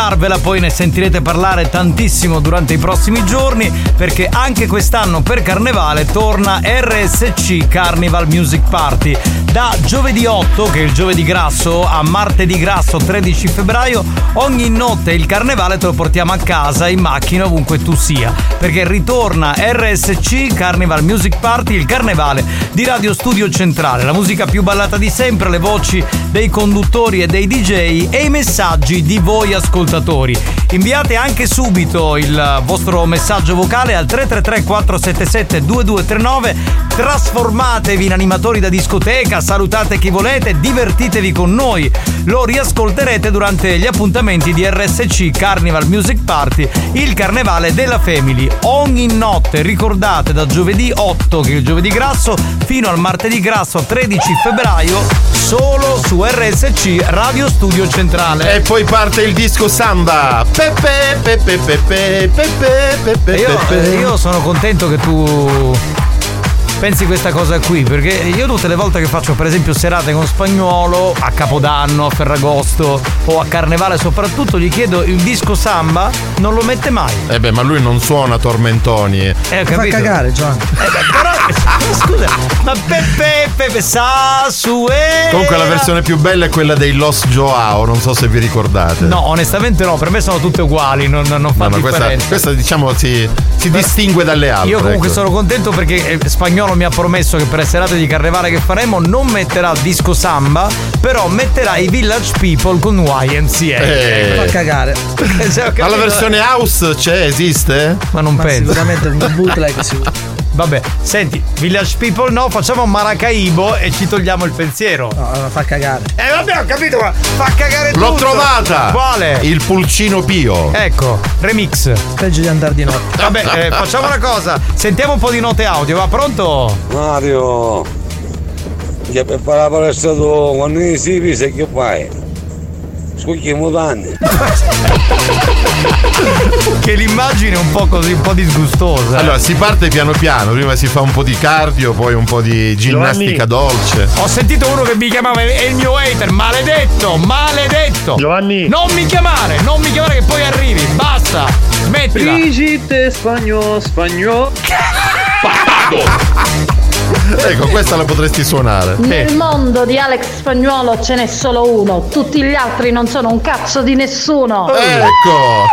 Primi a darvela, poi ne sentirete parlare tantissimo durante i prossimi giorni, perché anche quest'anno per Carnevale torna RSC Carnival Music Party. Da giovedì 8, che è il giovedì grasso, a martedì grasso 13 febbraio, ogni notte il carnevale te lo portiamo a casa in macchina ovunque tu sia, perché ritorna RSC Carnival Music Party, il carnevale di Radio Studio Centrale, la musica più ballata di sempre, le voci dei conduttori e dei DJ e i messaggi di voi ascoltatori. Inviate anche subito il vostro messaggio vocale al 333 477 2239, trasformatevi in animatori da discoteca, salutate chi volete, divertitevi con noi. Lo riascolterete durante gli appuntamenti di RSC Carnival Music Party, il carnevale della Family. Ogni notte, ricordate, da giovedì 8, che è il giovedì grasso, fino al martedì grasso 13 febbraio, solo su RSC Radio Studio Centrale. E poi parte il disco samba. Pepe, pepe, pepe, pepe, pepe, Io, pepe. io sono contento che tu pensi questa cosa qui, perché io tutte le volte che faccio per esempio serate con spagnolo, a Capodanno, a Ferragosto o a Carnevale soprattutto, gli chiedo il disco samba, non lo mette mai. Eh beh, ma lui non suona tormentoni. Eh, ho Fa capito. cagare, Giovanni. Però, <laughs> scusa, ma Pepe, Pepe, sa su e... Comunque la versione più bella è quella dei Los Joao, non so se vi ricordate. No, onestamente no, per me sono tutte uguali, non, non fa No, no, questa, differenza. questa, diciamo si, si distingue dalle altre. Io comunque ecco. sono contento perché eh, spagnolo Spagnolo mi ha promesso che per le serate di carnevale che faremo non metterà disco samba, però metterà i Village People con YMCA. Eh. Fa cagare. <laughs> Cioè, Ma la versione house c'è, esiste? Ma non Ma penso. sicuramente un <laughs> bootleg sicuro. Vabbè, senti, Village People no, facciamo Maracaibo e ci togliamo il pensiero. No, fa cagare. Eh vabbè, ho capito, ma fa cagare tutto. L'ho trovata! Quale? Il pulcino Pio. Ecco, remix. Peggio di andare di notte. Vabbè, eh, facciamo una cosa. Sentiamo un po' di note audio, va pronto? Mario, che per fare la palestra tu, quando si pisa che fai? Scugli i mutanti. Che l'immagine è un po' così, un po' disgustosa. eh. Allora, si parte piano piano, prima si fa un po' di cardio, poi un po' di ginnastica dolce. Ho sentito uno che mi chiamava è il mio hater, maledetto, maledetto. Giovanni. Non mi chiamare, non mi chiamare che poi arrivi, basta. Smettila. Brigitte spagnolo, spagnolo. Ecco, questa la potresti suonare. Nel mondo di Alex Spagnuolo ce n'è solo uno, tutti gli altri non sono un cazzo di nessuno. Ecco.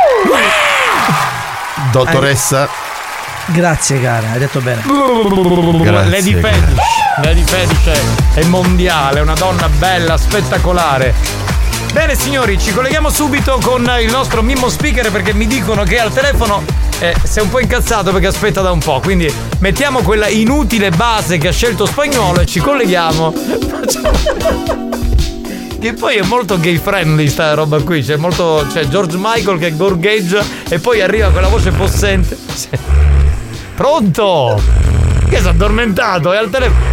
Dottoressa. Grazie cara, hai detto bene. Grazie, Lady Fetish. Lady Fetish è, è mondiale, è una donna bella, spettacolare. Bene signori, ci colleghiamo subito con il nostro Mimmo Speaker perché mi dicono che al telefono eh, si è un po' incazzato perché aspetta da un po'. Quindi mettiamo quella inutile base che ha scelto spagnolo e ci colleghiamo. <laughs> Che poi è molto gay friendly sta roba qui, c'è molto. c'è George Michael che gorgheggia e poi arriva quella voce possente. <laughs> Pronto? Che si è addormentato? È al telefono.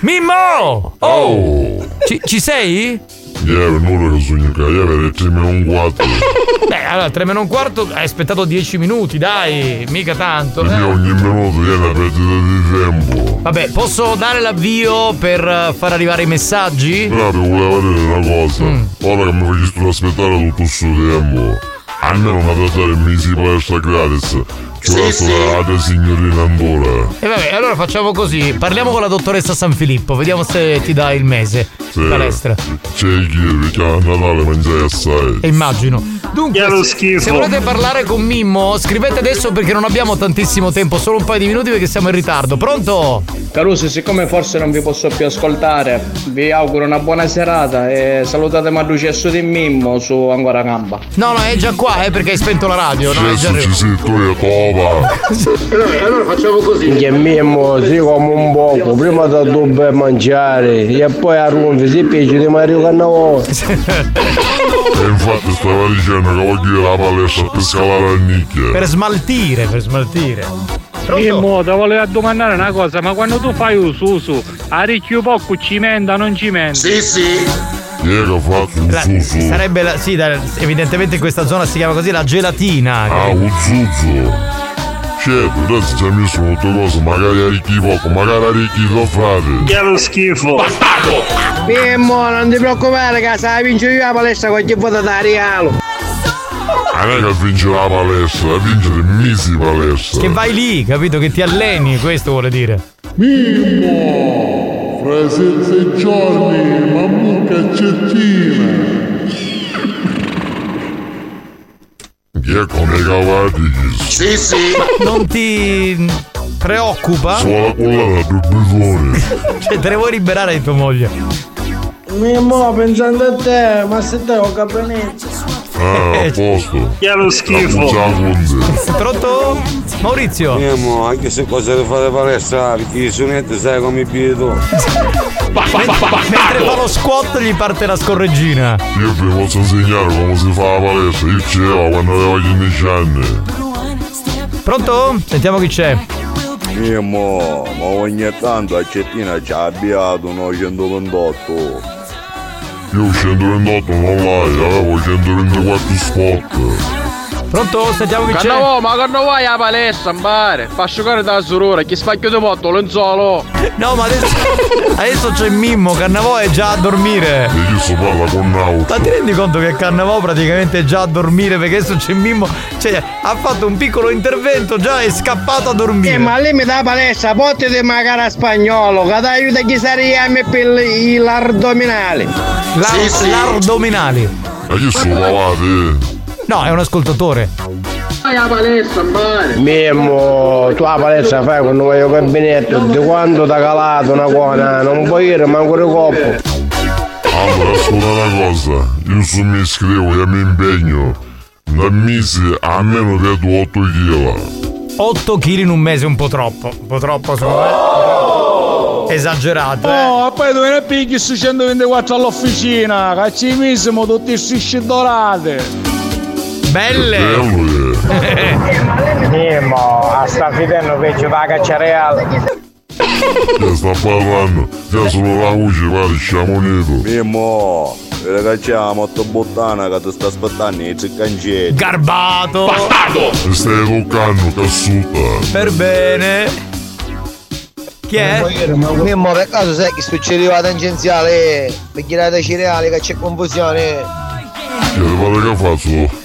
Mimmo! Oh! Ci, ci sei? Io non che che io per 3 meno un 4. <laughs> Beh, allora 3 meno un quarto hai aspettato 10 minuti, dai, mica tanto. Io eh. ogni minuto è una perdita di tempo. Vabbè, posso dare l'avvio per far arrivare i messaggi? Proprio volevo dire una cosa. Mm. Ora che mi faccio aspettare tutto questo tempo, almeno una data mesi palestra gratis. Sì, sì. la signorina ancora. E vabbè, allora facciamo così, parliamo con la dottoressa San Filippo, vediamo se ti dà il mese Sì. palestra. C'è chi perché a Natale mangiai assai. E immagino. Dunque, se, se volete parlare con Mimmo, scrivete adesso perché non abbiamo tantissimo tempo, solo un paio di minuti perché siamo in ritardo. Pronto? Caruso, siccome forse non vi posso più ascoltare, vi auguro una buona serata e salutate Maducesso di Mimmo su Ancora Gamba. No, no, è già qua, eh, perché hai spento la radio, no? È già arrivato. E Toba. Allora facciamo così. Che Mimmo si come un poco, prima da dove mangiare e poi a Ronfi si piace di Mario Cannavò. E infatti stava dicendo che voglio dire la palestra per scalare a nicchia. Per smaltire, per smaltire. Mimmo, ti volevo domandare una cosa, ma quando tu fai un susu, arricchio poco cimenta, non cimenta? Sì, sì. Chi è che ha fatto un La- susu? sarebbe la- sì, da- evidentemente in questa zona si chiama così la gelatina. Ah, un zuzu. Certo, adesso ci ha messo molte cose, magari arricchi poco, magari arricchi lo frate. Che lo schifo. Bastardo. Mimmo, non ti preoccupare che se la vincio io la palestra qualche volta da regalo. Non è che vince la palestra, è vincere misi palestra. Che vai lì, capito? Che ti alleni, questo vuole dire. Mimmo, fra sei giorni, mammucca cettina. È come cavati? Sì, sì. Non ti preoccupa? Sulla collana del bifone. Cioè, te ne vuoi liberare di tua moglie? Mimmo, pensando a te, ma se te ho capito. Ah, a posto. Che lo schifo. Pronto? Maurizio? Mimmo, anche se cosa devo fare palestra, perché i suonetti sai come i piedi tu. <laughs> Mentre fa lo squat gli parte la scorreggina. Io vi posso insegnare come si fa la palestra, io c'ero quando avevo 15 anni. Pronto? Sentiamo chi c'è. Mimmo, ma ogni tanto a Cettina ci ha avviato uno 128. Io 128 non l'hai, avevo 124 spot. Pronto? Sentiamo chi c'è. Cannavo, ma quando vai alla palestra, impare. Fa asciugare da sorora, chi spacchio di potto, lenzuolo. No, ma adesso, adesso c'è Mimmo, Cannavò è già a dormire. E io sto parla con Nauta. Ma ti rendi conto che Cannavò praticamente è già a dormire perché adesso c'è Mimmo, cioè ha fatto un piccolo intervento, già è scappato a dormire. Eh, ma lei mi dà palestra, di magari spagnolo, che ti aiuta chi sarebbe per gli ardominali. L'ar- L'ardominali. E io sto lavate. No, è un ascoltatore. Vai a palestra, mare. Mimmo, tu la palestra fai quando vai al gabinetto, di quando ti ha calato una buona, non puoi dire manco di coppo. Allora, ascolta una cosa, io su mi iscrivo e mi impegno da mese a meno di 8 kg. 8 kg in un mese è un po' troppo. Un po' troppo, secondo me. Esagerato, eh. Oh, poi dove ne pigli su 124 all'officina? Cacci mismo tutti strisce dorate. Belle! <laughs> Mimmo, a sta fidendo peggio da caccia reale. Che sta parlando? Già solo la voce pare sciamonito. Mimmo, vedi che c'è la moto bottana che ti sta aspettando i ciccancetti. Garbato! Mi stai toccando, cassuta. Per bene. Chi è? Mimmo, per caso sai che succedeva tangenziale per tirare cereali che c'è confusione? Che pare che faccio?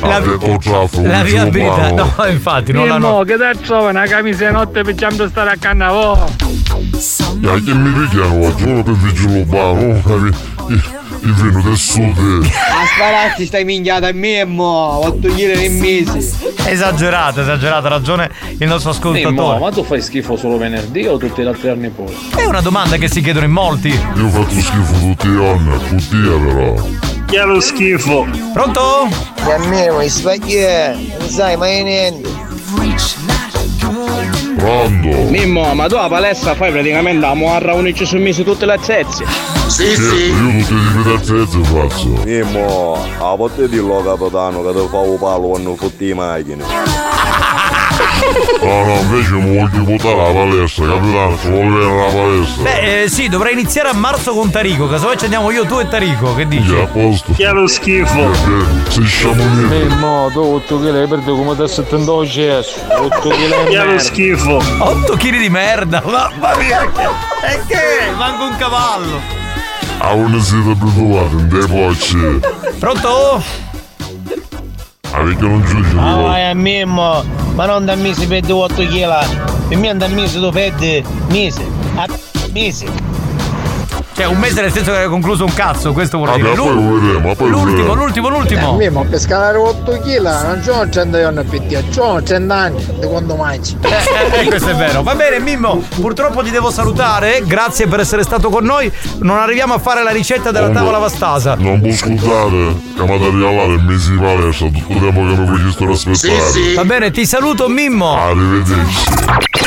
La- La viabilità, no, infatti, non la Mimmo, no. che te trova una camicia di notte per sempre stare a canna voi? Ja, che mi picchiano oggi, uno per vigile urbano, il vino del sud. A spararti stai minchiata a Mimmo, 8 kg in mese. Esagerato, esagerato, ha ragione il nostro ascoltatore. ma tu fai schifo solo venerdì o tutti gli altri anni pure? È una domanda che si chiedono in molti. Io ho fatto schifo tutti gli anni, tutti però. Che è lo schifo? Pronto? E a me, ma sbagli, non sai mai niente. Pronto? Mimmo, ma tu a palestra fai praticamente la moarra unici su mesi tutte le azzezie? Sì, Io tutti i tipi di attrezzi faccio. Mimmo, a volte dillo capitano che ti fa un palo quando fotti le macchine. <laughs> No, no, invece mi voglio portare alla palestra, capitano, ci vuole bene la palestra. Beh, eh, sì, dovrei iniziare a marzo con Tarico, casomai ci andiamo io, tu e Tarico, che dici? Sì, a posto. Che è lo schifo? Sei sciamonito. Mimmo, tu 8 kg hai perduto come da 72 cesso. 8 kg Che è lo schifo? 8 kg di merda, mamma mia! E che? Manco un cavallo! A una siete abituati, non dei pocci. Pronto? Ah, perché non giudici Ah, vai a Mimmo, ma non da mese per 8 kg. Per me da mese tu perdi mese. A mese. Cioè, un mese nel senso che hai concluso un cazzo, questo vuol dire. Vabbè, poi L'ul- lo vedremo, poi L'ultimo, vedremo. l'ultimo, l'ultimo. Mimmo, per scalare 8 kg non c'ho 100 anni a PT, c'ho 100 anni di quando mangi. Eh, eh, eh, questo è vero. Va bene, Mimmo, purtroppo ti devo salutare. Grazie per essere stato con noi. Non arriviamo a fare la ricetta della tavola vastasa. Non può mi ha dato regalare il mese di palestra, tutto il tempo che mi facessero aspettare. Va bene, ti saluto, Mimmo. Arrivederci.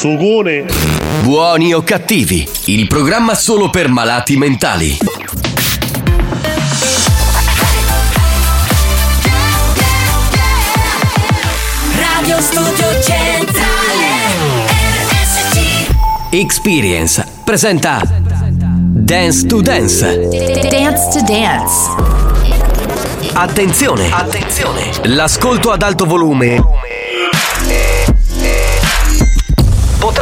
Sugone! Buoni o cattivi, il programma solo per malati mentali. Radio Studio Centrale RSC Experience presenta Dance to Dance. Dance to Dance Attenzione, attenzione. L'ascolto ad alto volume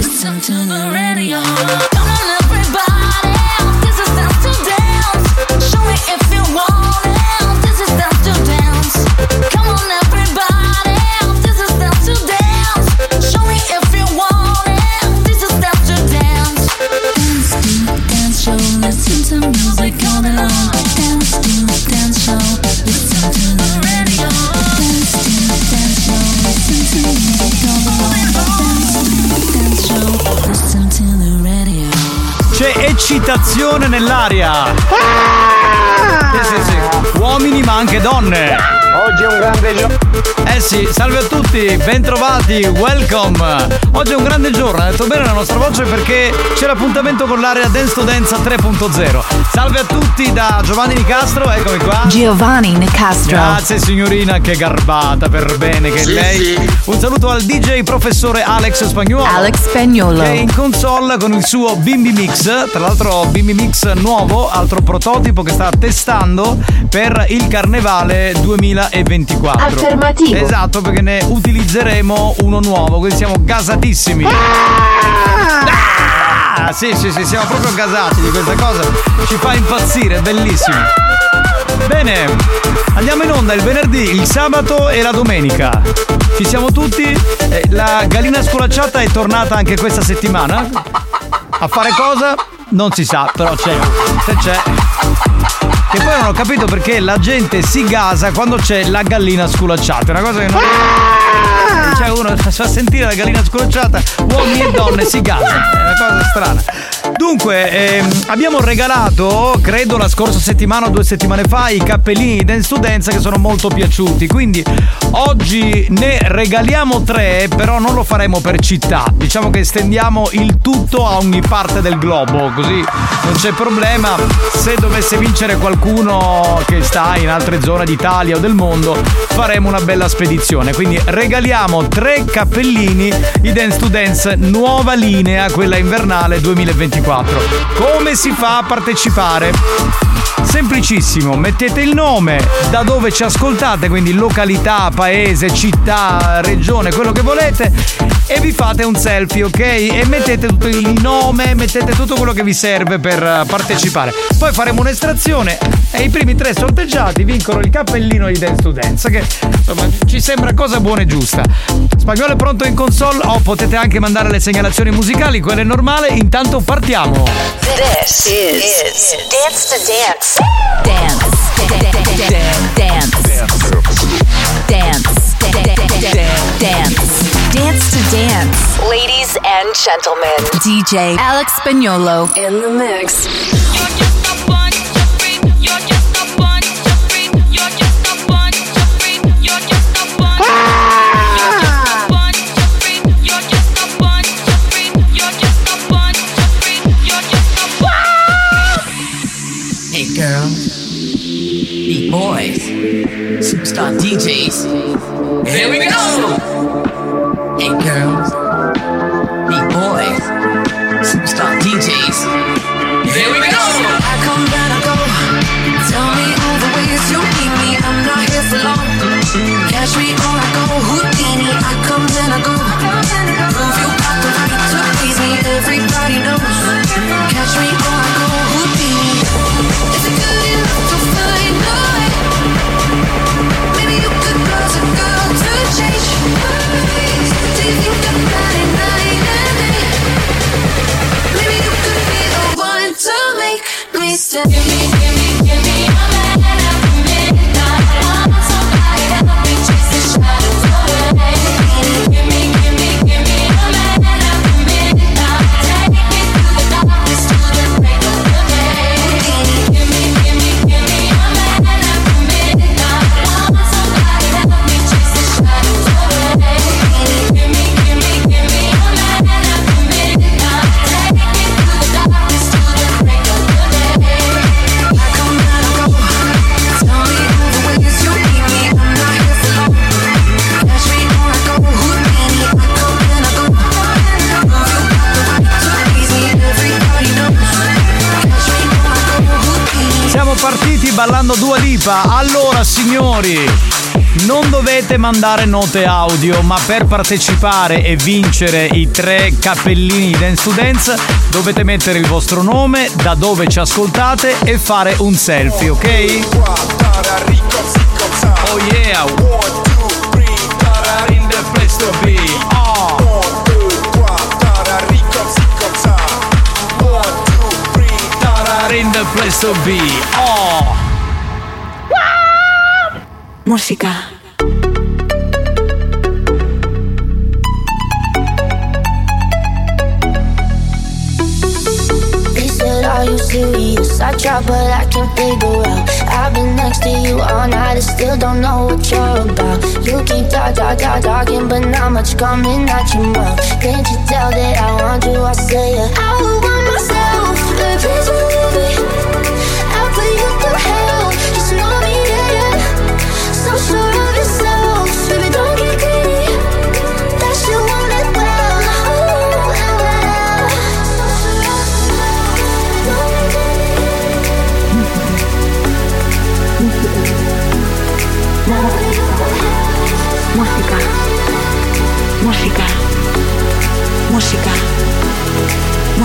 Listen to the radio eccitazione nell'aria. Sì, sì, sì. Uomini ma anche donne. Oggi è un grande giorno. Eh sì, salve a tutti, bentrovati, welcome. Oggi è un grande giorno, ha detto bene la nostra voce perché c'è l'appuntamento con l'area Dance to Dance 3.0. Salve a tutti da Giovanni Nicastro, eccomi qua. Giovanni Nicastro. Grazie signorina, che garbata per bene che è Sì, lei. sì. Un saluto al DJ professore Alex Spagnuolo. Alex Spagnuolo. Che è in console con il suo Bimbi Mix. Tra l'altro Bimbi Mix nuovo, altro prototipo che sta testando per il carnevale 2024. Affermativo. Esatto, perché ne utilizzeremo uno nuovo, quindi siamo gasatissimi. Ah, sì, sì, sì, siamo proprio gasati di questa cosa. Ci fa impazzire, è bellissimo. Bene, andiamo in onda il venerdì, il sabato e la domenica. Ci siamo tutti? Eh, La gallina scolacciata è tornata anche questa settimana? A fare cosa? Non si sa, però c'è. Se c'è. Che poi non ho capito perché la gente si gasa quando c'è la gallina sculacciata. È una cosa che non. Cioè uno fa sentire la gallina sculacciata, uomini e donne si gasano. È una cosa strana. Dunque, ehm, abbiamo regalato, credo la scorsa settimana o due settimane fa, i cappellini di Dance che sono molto piaciuti. Quindi oggi ne regaliamo tre, però non lo faremo per città. Diciamo che estendiamo il tutto a ogni parte del globo, così non c'è problema. Se dovesse vincere qualcuno che sta in altre zone d'Italia o del mondo, faremo una bella spedizione. Quindi regaliamo tre cappellini i Dance to Dance nuova linea, quella invernale 2024. Come si fa a partecipare? Semplicissimo, mettete il nome da dove ci ascoltate, quindi località, paese, città, regione, quello che volete e vi fate un selfie, ok? E mettete tutto il nome, mettete tutto quello che vi serve per eh, partecipare. Poi faremo un'estrazione e i primi tre sorteggiati vincono il cappellino di Dance to Dance, che insomma ci sembra cosa buona e giusta. Spagnolo è pronto in console o potete anche mandare le segnalazioni musicali, quelle normale, intanto partiamo. This is, Dance to Dance. Dance. Dance. Dance. Dance. Dance to dance. Ladies and gentlemen, DJ Alex Spagnolo. in the mix. Boys, superstar DJs. Here we go! Hey girls, hey boys, superstar DJs. Here we go! I come then I go. Tell me all the ways you need me. I'm not here for long. Catch me or I go Houdini. Me stay. Give me, give me, give me ballando Dua Lipa. Allora, signori, non dovete mandare note audio, ma per partecipare e vincere i tre cappellini Dance to Dance dovete mettere il vostro nome, da dove ci ascoltate e fare un selfie, ok? Oh yeah! In the place to be. Oh. Música. He said, Are serious. I try, but I can't figure out. I've been next to you all night and still don't know what you're about. You keep talk, talk, talk, talking, but not much coming out your mouth. Can't you tell that I want you? I say it. I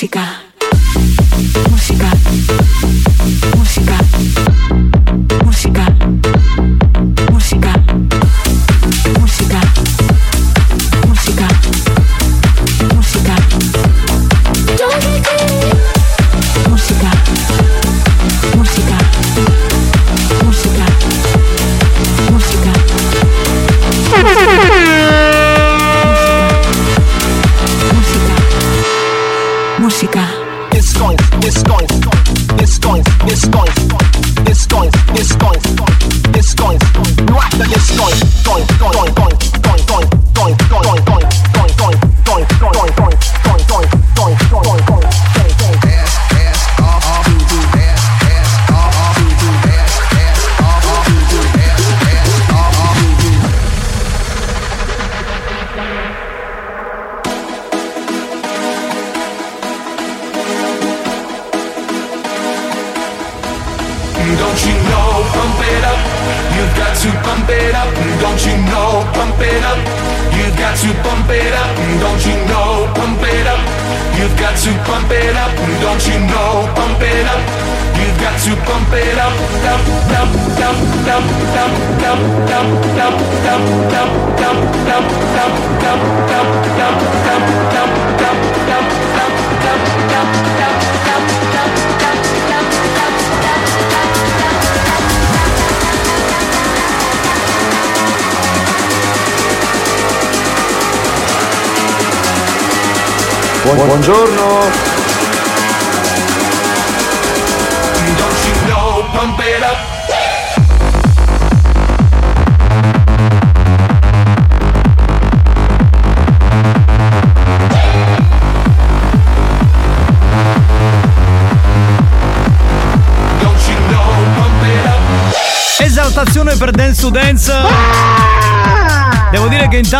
Música.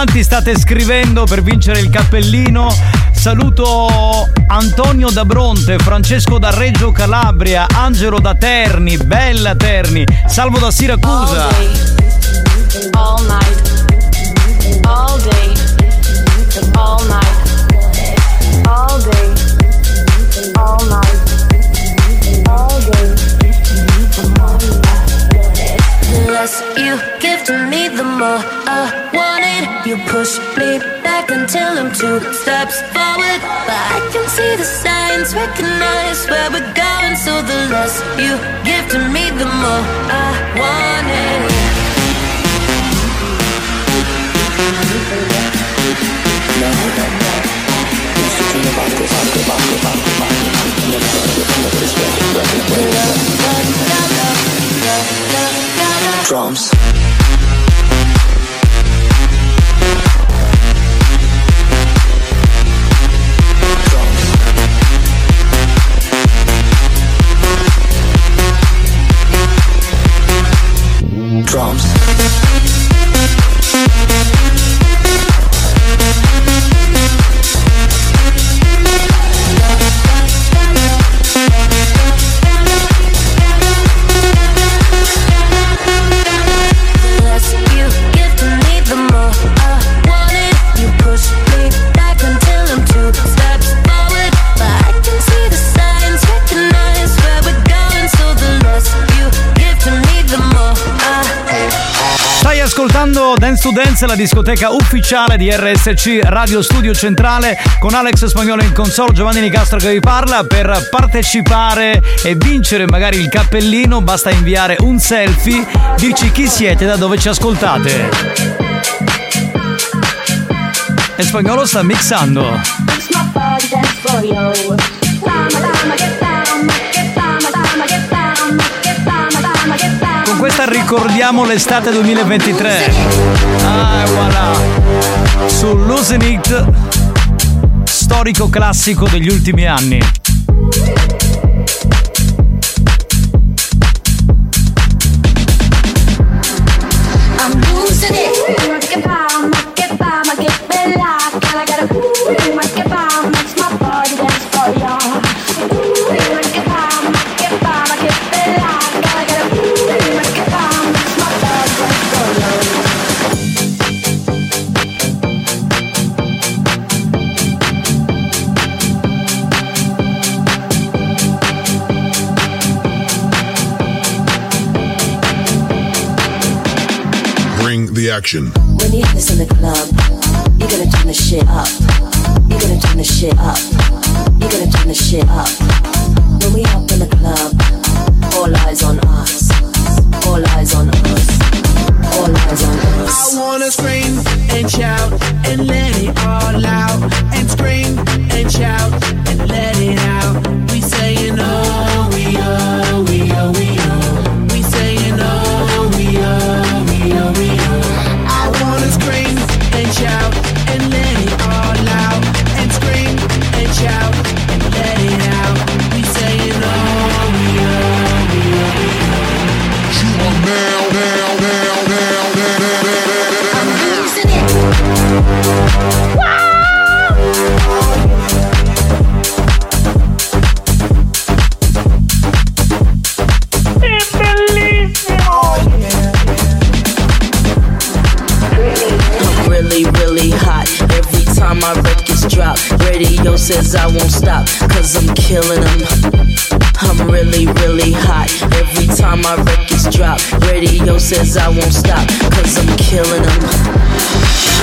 Tanti state scrivendo per vincere il cappellino. Saluto Antonio da Bronte, Francesco da Reggio Calabria, Angelo da Terni, Bella Terni, Salvo da Siracusa. All night. All day. All night. All day. All night. All day. The less you give to me, the more. You push me back until I'm two steps forward. But I can see the signs, recognize where we're going. So the less you give to me, the more I want it. Drums. Ascoltando Dance to Dance, la discoteca ufficiale di RSC Radio Studio Centrale con Alex Spagnolo in console, Giovanni Nicastro che vi parla. Per partecipare e vincere magari il cappellino basta inviare un selfie, dici chi siete e da dove ci ascoltate. E Spagnolo sta mixando. Questa ricordiamo l'estate 2023. Ah, voilà. Su Losing It, storico classico degli ultimi anni. Bring the action. When you have this in the club, you're gonna turn the shit up. You're gonna turn the shit up. You're gonna turn the shit up. When we up in the club, all eyes on us. All eyes on us. All eyes on us. I wanna scream and shout and let it all out. And scream and shout and let it out. We saying oh, we oh, radio says I won't stop, cause I'm killing them. I'm really, really hot. Every time my records drop, radio says I won't stop, cause I'm killing them.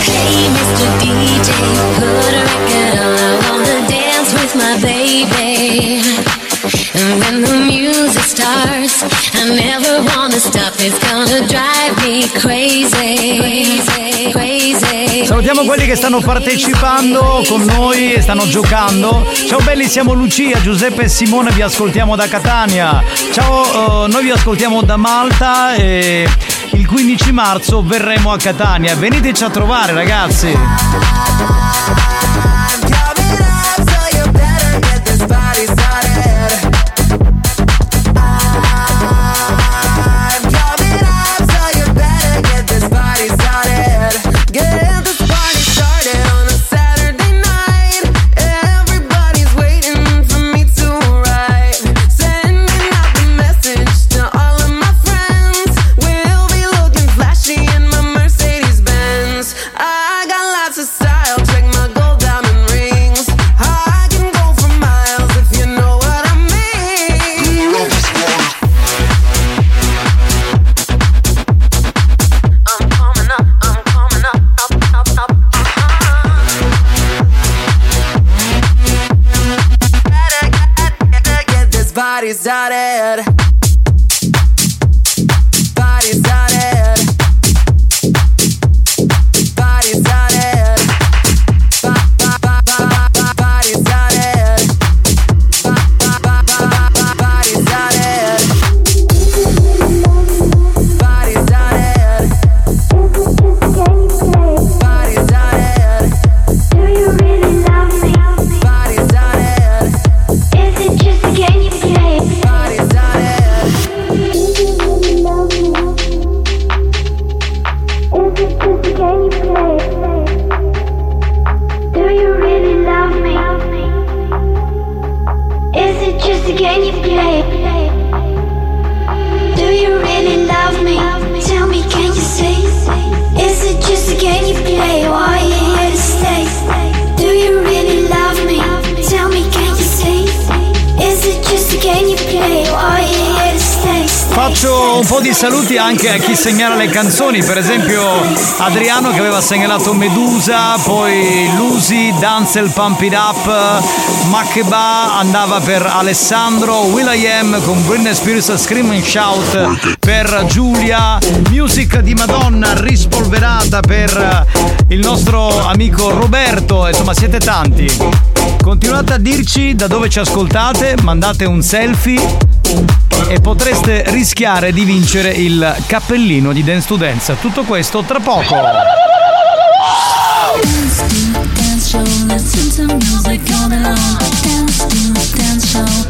Hey, Mr. DJ, put a record on. I wanna dance with my baby. And. Salutiamo quelli che stanno partecipando con noi e stanno giocando. Ciao belli, siamo Lucia, Giuseppe e Simone, vi ascoltiamo da Catania. Ciao, eh, noi vi ascoltiamo da Malta e il 15 marzo verremo a Catania. Veniteci a trovare ragazzi. Anche a chi segnala le canzoni, per esempio Adriano che aveva segnalato Medusa, poi Lucy, Danzel Pump It Up, Makeba andava per Alessandro, Will.i.am con Britney Spears Scream and Shout per Giulia, Music di Madonna rispolverata per il nostro amico Roberto, insomma siete tanti. Continuate a dirci da dove ci ascoltate, mandate un selfie e potreste rischiare di vincere il cappellino di Dance to Dance. Tutto questo tra poco. Dance to dance show,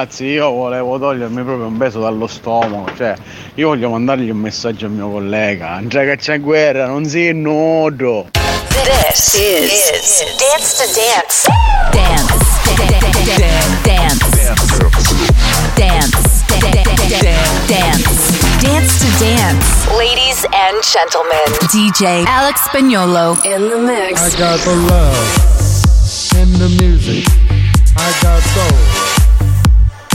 ragazzi, io volevo togliermi proprio un peso dallo stomaco, cioè io voglio mandargli un messaggio al mio collega, Andrea che c'è guerra, non si nudo. This is, Dance to Dance. Dance. Dance. Dance. Dance. Dance to Dance. Ladies and gentlemen, DJ Alex Spagnolo in the mix. I got the love in the music. I got soul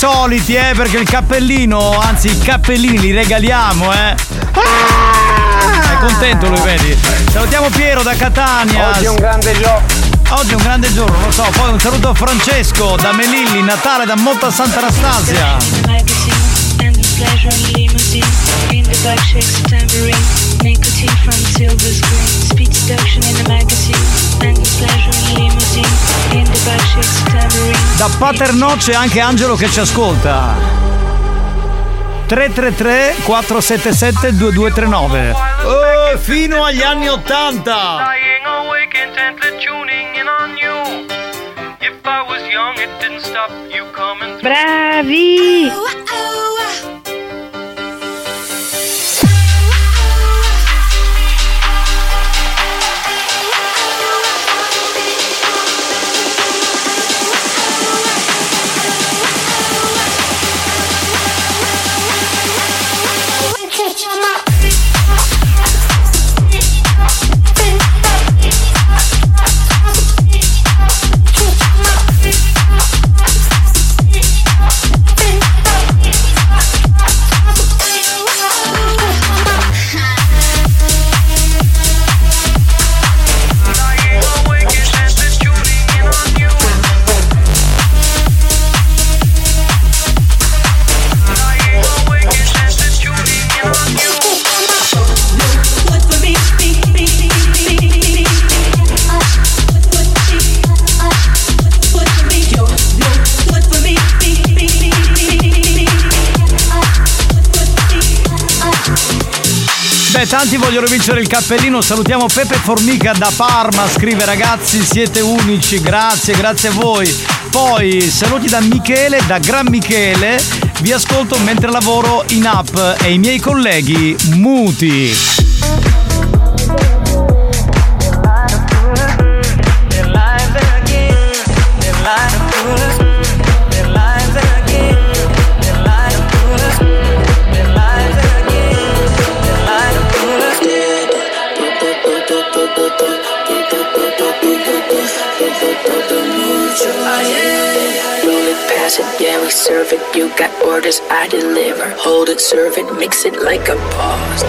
Soliti, eh, perché il cappellino, anzi i cappellini li regaliamo, eh. È contento lui, vedi? Salutiamo Piero da Catania. Oggi è un grande giorno. Oggi è un grande giorno, lo so. Poi un saluto a Francesco da Melilli, Natale da Monta Santa Anastasia. Endless pleasure in limousine. In the back shakes a tambourine. Nicotine da Paternò c'è anche Angelo che ci ascolta. 333 477 2239 eh, fino agli anni 80 Bravi! Tanti vogliono vincere il cappellino. Salutiamo Pepe Formica da Parma. Scrive ragazzi, siete unici. Grazie, grazie a voi. Poi saluti da Michele, da Gran Michele. Vi ascolto mentre lavoro in app e i miei colleghi muti. Serve it. You got orders, I deliver. Hold it, serve it, mix it like a boss.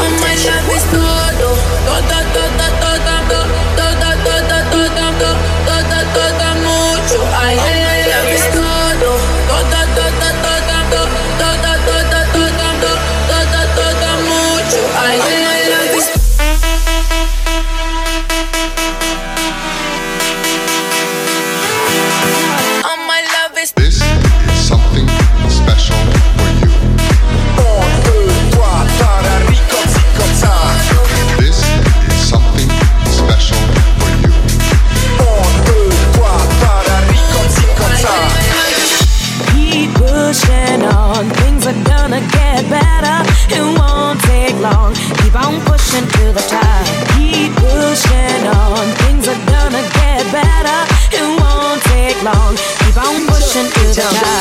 Oh my love is todo, oh, todo, oh, oh, todo, todo, Yeah.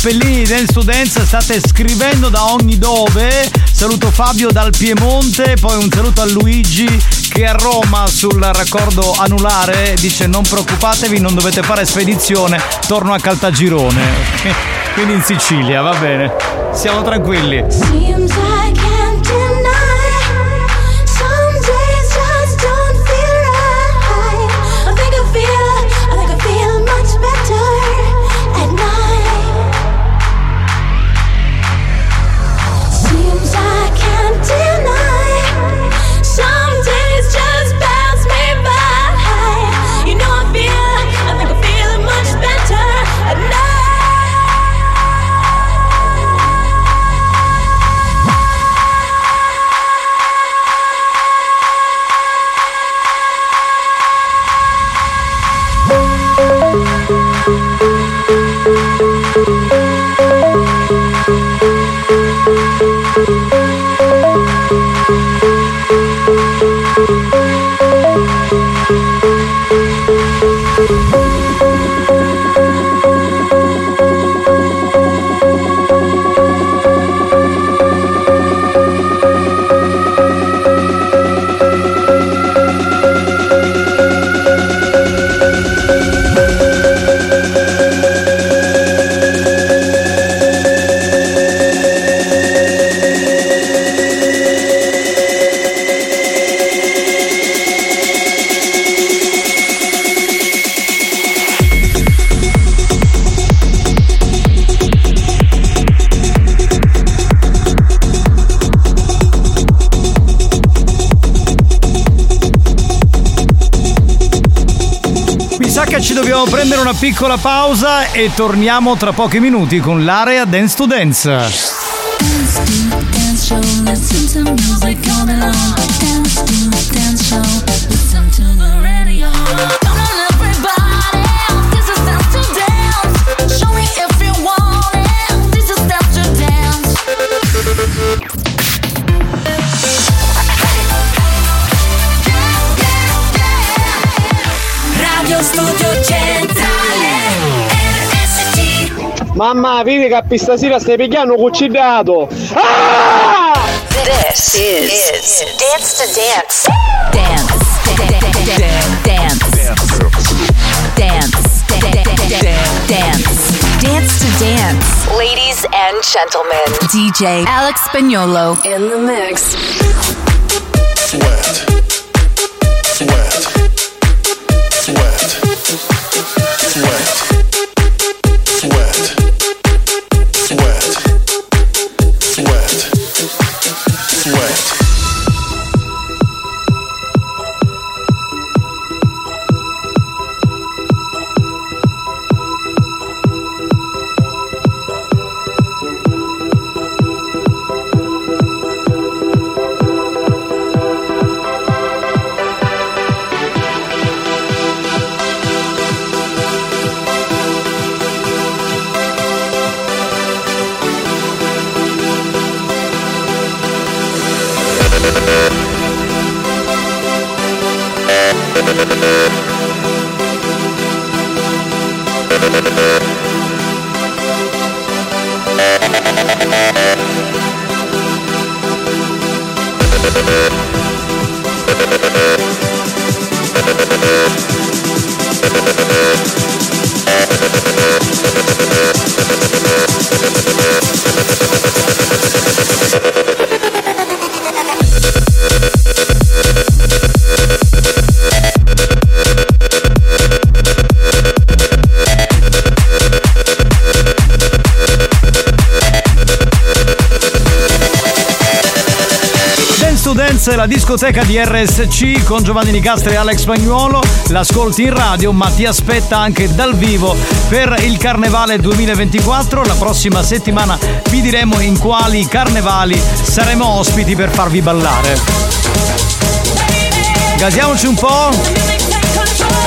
Cappellini Dance to Dance? State scrivendo da ogni dove. Saluto Fabio dal Piemonte, poi un saluto a Luigi che a Roma sul raccordo anulare dice non preoccupatevi, non dovete fare spedizione, torno a Caltagirone. <laughs> Quindi in Sicilia, va bene. Siamo tranquilli. Piccola pausa e torniamo tra pochi minuti con l'area Dance to Dance. Dance to dance show, Mamma, vedi che stasera stai pigliando cuccidato. This is, Dance to Dance. Dance. Dance. Dance. Dance. Dance to Dance. Ladies and gentlemen, DJ Alex Spagnolo in the mix. Di RSC con Giovanni Nicastri e Alex Spagnuolo. L'ascolti in radio, ma ti aspetta anche dal vivo per il Carnevale 2024. La prossima settimana vi diremo in quali carnevali saremo ospiti per farvi ballare. Gasiamoci un po'.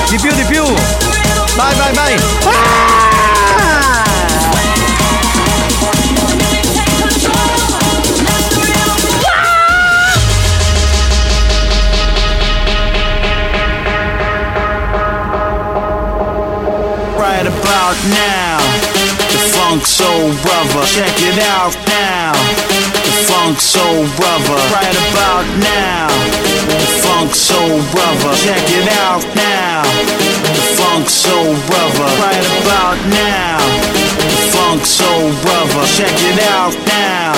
Di più, di più. Vai, vai, vai. right about now. The Funk Soul Brother, check it out now. The Funk Soul Brother, right about now. The Funk Soul Brother, check it out now. The Funk Soul Brother, right about now. The Funk Soul Brother, check it out now.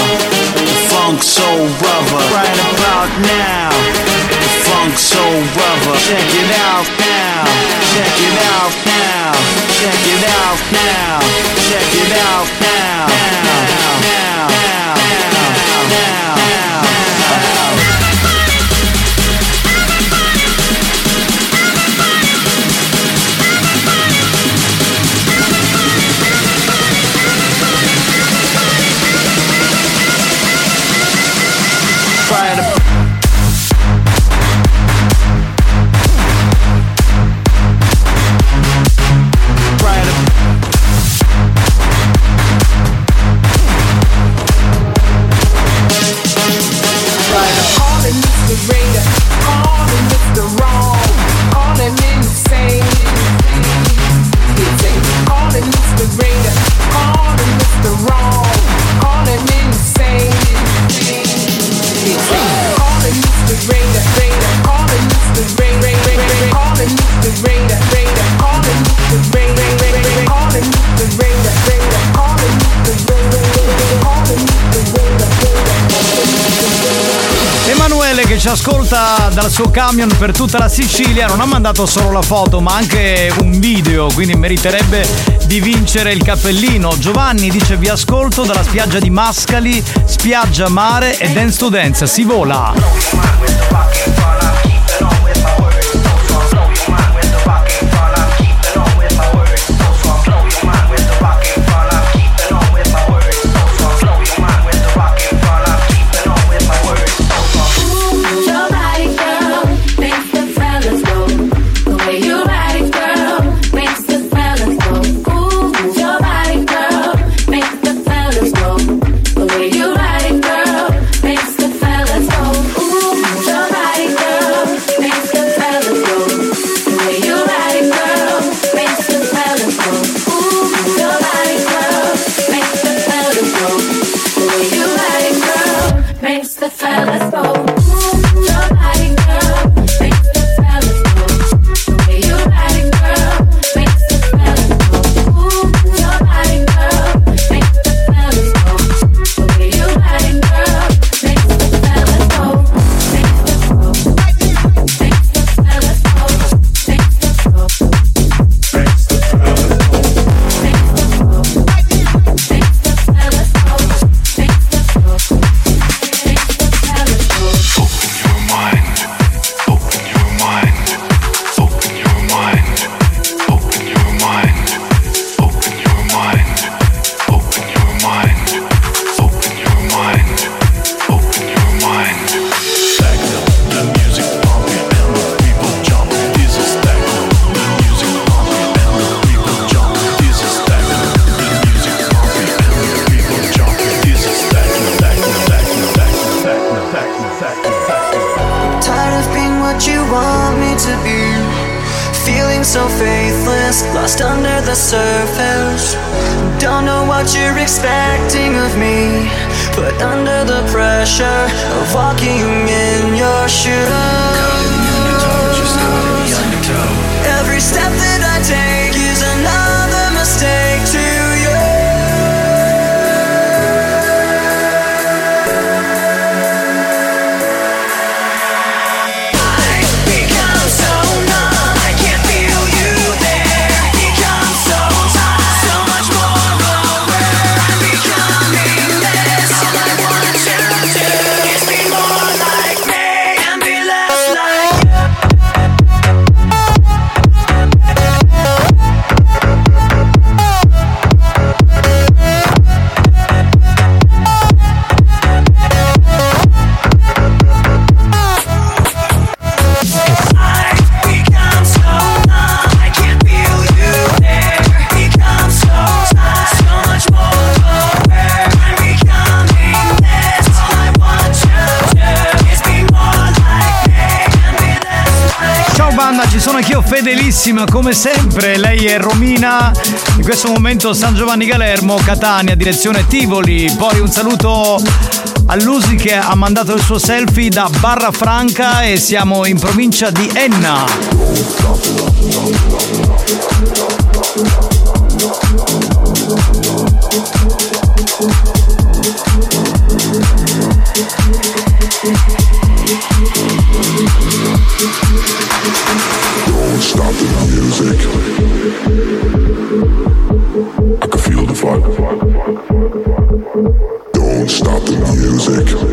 The Funk Soul Brother, right about now. The Funk Soul Brother, check it out now. Check it out now. Check it out now. Check it out now. Now, ascolta dal suo camion per tutta la Sicilia non ha mandato solo la foto ma anche un video, quindi meriterebbe di vincere il cappellino. Giovanni dice vi ascolto dalla spiaggia di Mascali, spiaggia, mare e dance to dance, si vola. bellissima come sempre, lei è Romina, in questo momento San Giovanni Galermo, Catania, direzione Tivoli, poi un saluto a Lusi che ha mandato il suo selfie da Barra Franca e siamo in provincia di Enna. music.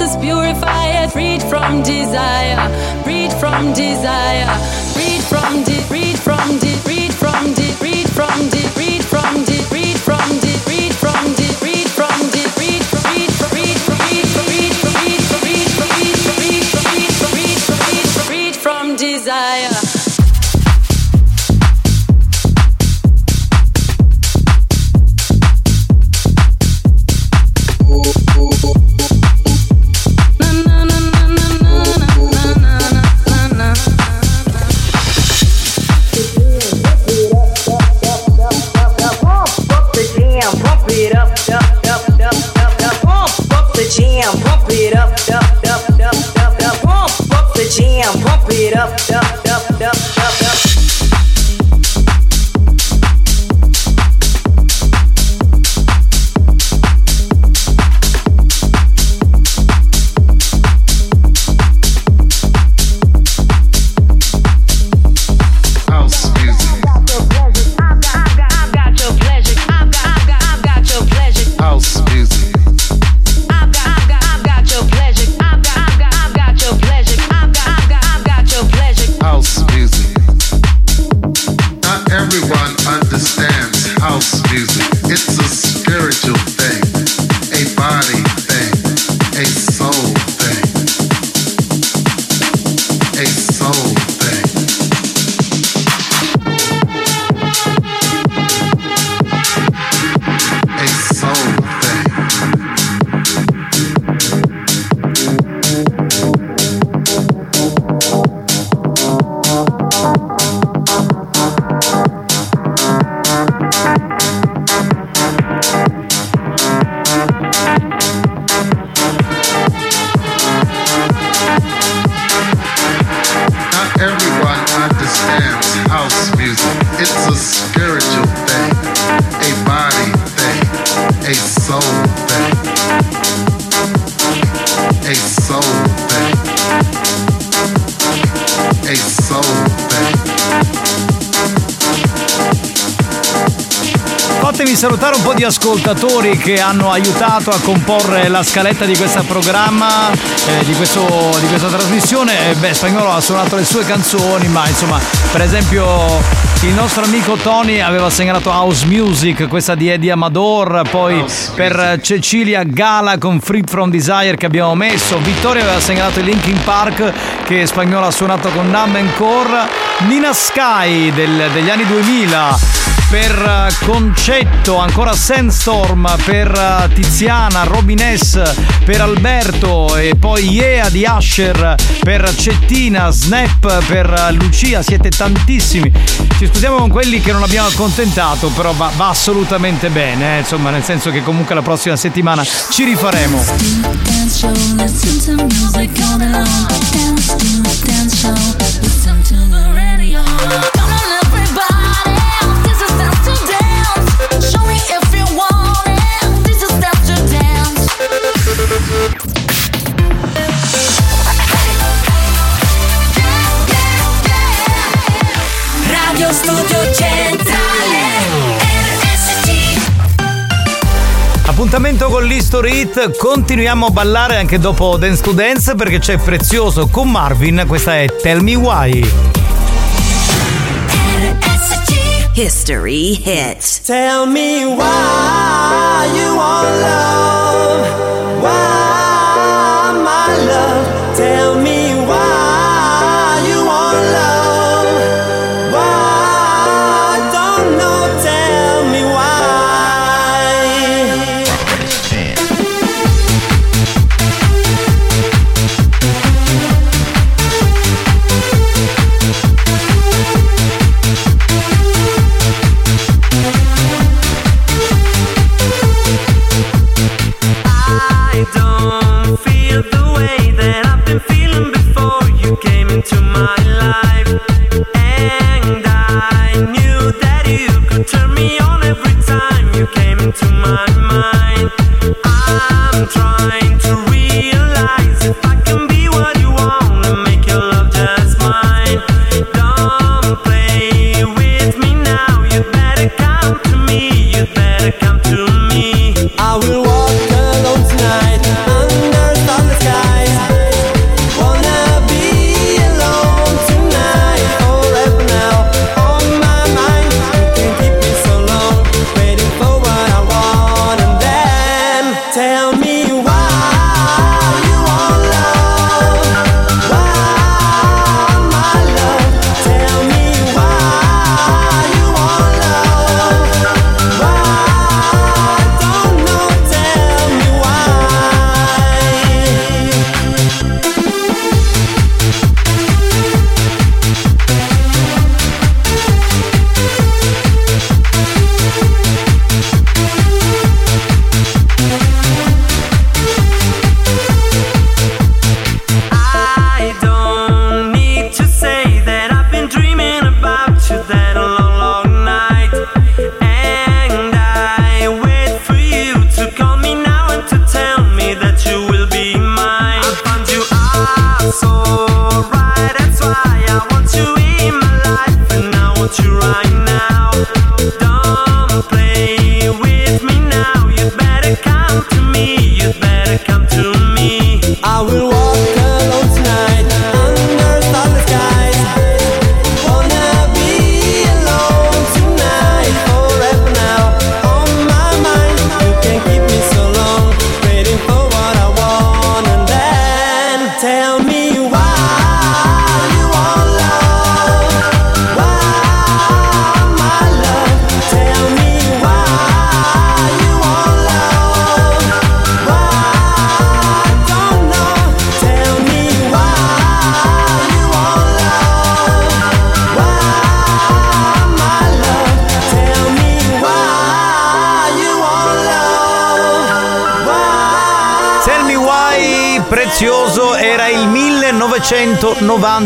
us purify. Freed from desire, freed from desire, freed from desire. ascoltatori che hanno aiutato a comporre la scaletta di questo programma, eh, di, questo, di, questa trasmissione. Eh, beh, Spagnolo ha suonato le sue canzoni, ma insomma, per esempio il nostro amico Tony aveva segnalato House Music, questa di Eddie Amador, poi House per music. Cecilia Gala con Free From Desire che abbiamo messo, Vittorio aveva segnalato il Linkin Park che Spagnolo ha suonato con Numb Core, Nina Sky del, degli anni 2000 per eh, Concetto, ancora Sandstorm per eh, Tiziana, Robin S per Alberto e poi Iea di Asher per Cettina, Snap per eh, Lucia, siete tantissimi. Ci scusiamo con quelli che non abbiamo accontentato, però va, va assolutamente bene, eh? insomma, nel senso che comunque la prossima settimana ci rifaremo. Dance studio centrale Appuntamento con l'History Hit, continuiamo a ballare anche dopo Dance to Dance perché c'è Prezioso con Marvin, questa è Tell Me Why. History Hit. Tell me why you want love, why my love, tell me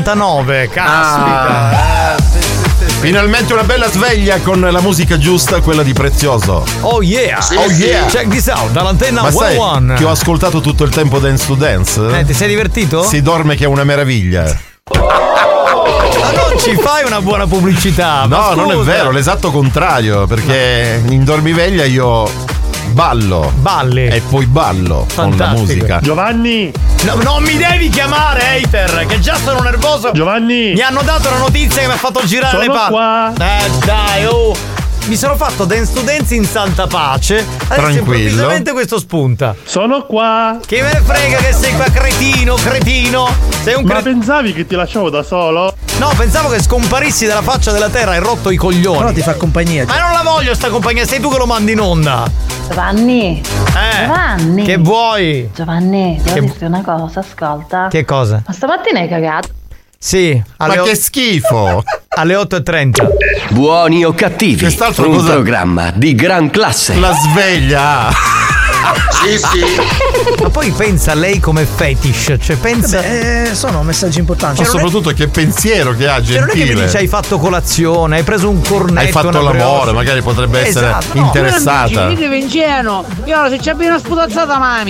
89, ah. caspita. Ah. Finalmente una bella sveglia con la musica giusta, quella di Prezioso. Oh yeah! Sì, oh yeah! Check this out, dall'antenna Ma One. Che ho ascoltato tutto il tempo Dance to Dance. Eh, ti sei divertito? Si dorme che è una meraviglia. <laughs> Ma non ci fai una buona pubblicità. No, non è vero, l'esatto contrario, perché in dormiveglia io ballo. Balli. E poi ballo Fantastico. con la musica. Giovanni, No, non mi devi chiamare hater, che già sono nervoso. Giovanni! Mi hanno dato la notizia che mi ha fatto girare Sono le palle. qua. Eh dai, oh. Mi sono fatto dance to dance in santa pace. Adesso Tranquillo. improvvisamente questo spunta. Sono qua! Che me ne frega che sei qua cretino, cretino. Sei un Ma cretino. pensavi che ti lasciavo da solo? No, pensavo che scomparissi dalla faccia della terra e rotto i coglioni. Però ti fa compagnia. Ma non la voglio sta compagnia, sei tu che lo mandi in onda. Giovanni. Eh. Giovanni. Che vuoi? Giovanni, devo Che- dirti una cosa, ascolta. Che cosa? Ma stamattina hai cagato? Sì, alle Ma o- che schifo! <laughs> alle 8.30. Buoni o cattivi, un cosa- programma di gran classe. La sveglia! <laughs> Sì, sì. Ma <laughs> poi pensa a lei come fetish, cioè pensa. Beh, eh, sono messaggi importanti. Ma soprattutto che pensiero che ha, Cioè, non è che mi gentile. dici hai fatto colazione, hai preso un cornetto. Hai fatto l'amore, brioche. magari potrebbe essere Esatto, no. interessata. Dite ingenuo, io se c'è una sputazzata mamma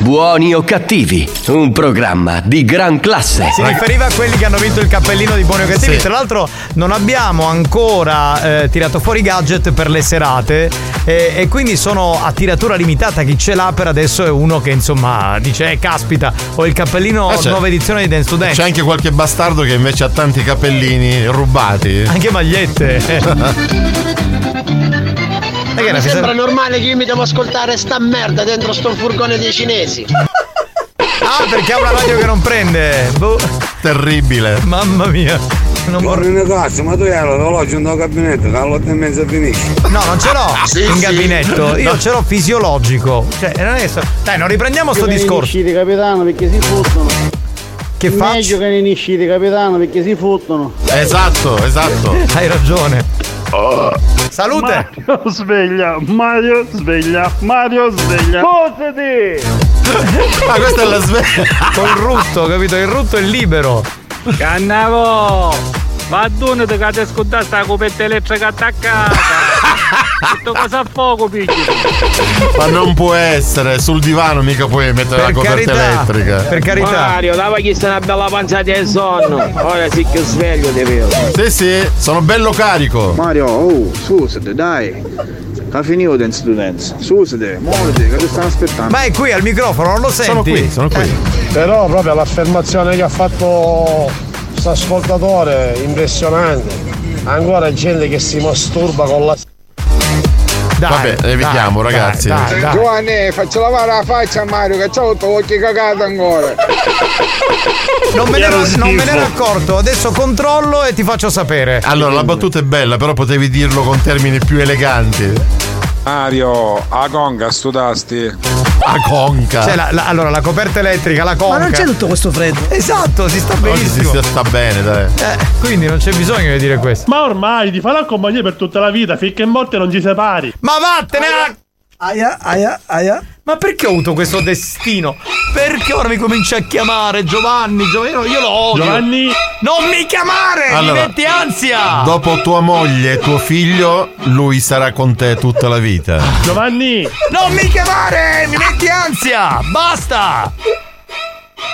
Buoni o cattivi, un programma di gran classe. Si riferiva a quelli che hanno vinto il cappellino di Buoni o Cattivi. Sì. Tra l'altro, non abbiamo ancora eh, tirato fuori i gadget per le serate. eh, e quindi sono a tiratura limitata. Chi ce l'ha per adesso è uno che insomma dice: Eh, caspita, ho il cappellino Ah, c'è- nuova edizione di Dance to Dance. C'è anche qualche bastardo che invece ha tanti capellini rubati. Anche magliette. <laughs> <laughs> Eh, che era, Mi sembra normale che io mi devo ascoltare sta merda dentro sto furgone dei cinesi. <laughs> Ah, perché ha una radio che non prende. Boh. Terribile. Mamma mia. Non vorrei. in cazzo, ma tu hai l'orologio in gabinetto, che alle otto e mezza finisce. No, non ce l'ho Sì, in sì. gabinetto. Io No. ce l'ho fisiologico. Cioè, non è so- Dai, non riprendiamo sto discorso. Uscite capitano perché si fottono. Che Meglio che ne uscite capitano perché si fottono. Esatto, esatto. <laughs> Hai ragione. Salute! Mario sveglia, Mario sveglia, Mario sveglia. <laughs> Ma questa è la sveglia. Col rutto, capito? Il rutto è libero. Cannavo! Ma tu non ti cade a scordare sta coperta elettrica attaccata! Tutto cosa a fuoco, pigli! Ma non può essere, sul divano mica puoi mettere la coperta elettrica. Mario, dava chi sta una bella panzata del sonno. Ora sì che sveglio ti vedo. Sì, sì, sono bello carico. Mario, oh, susate, dai. Ha finito Dance to Dance. Susate, muoviti, che ti stanno aspettando. Ma è qui al microfono, non lo senti? Sono qui, sono qui. Eh, Però proprio l'affermazione che ha fatto questo ascoltatore impressionante. Ancora gente che si masturba con la Dai, Vabbè, evitiamo, dai, ragazzi. dai, dai. Giovanni, faccio lavare la faccia a Mario, che c'ho tutto occhi cagato ancora. Non me, ne ero, non me ne ero accorto, adesso controllo e ti faccio sapere. Allora, la battuta è bella, però potevi dirlo con termini più eleganti. Mario, a conga studasti. A conca. Cioè, la- la- allora, la coperta elettrica, la conca. Ma non c'è tutto questo freddo. Esatto, si sta Oggi si benissimo. sta bene, dai. Eh, quindi non c'è bisogno di dire questo. Ma ormai ti farà compagnia per tutta la vita, finché in morte non ci separi. Ma vattene a... Aia, aia, aia. Ma perché ho avuto questo destino? Perché ora mi cominci a chiamare Giovanni? Giovanni, io lo odio. Giovanni. Non mi chiamare! Allora, mi metti ansia! Dopo tua moglie e tuo figlio, lui sarà con te tutta la vita. Giovanni, Non mi chiamare! Mi metti ansia! Basta!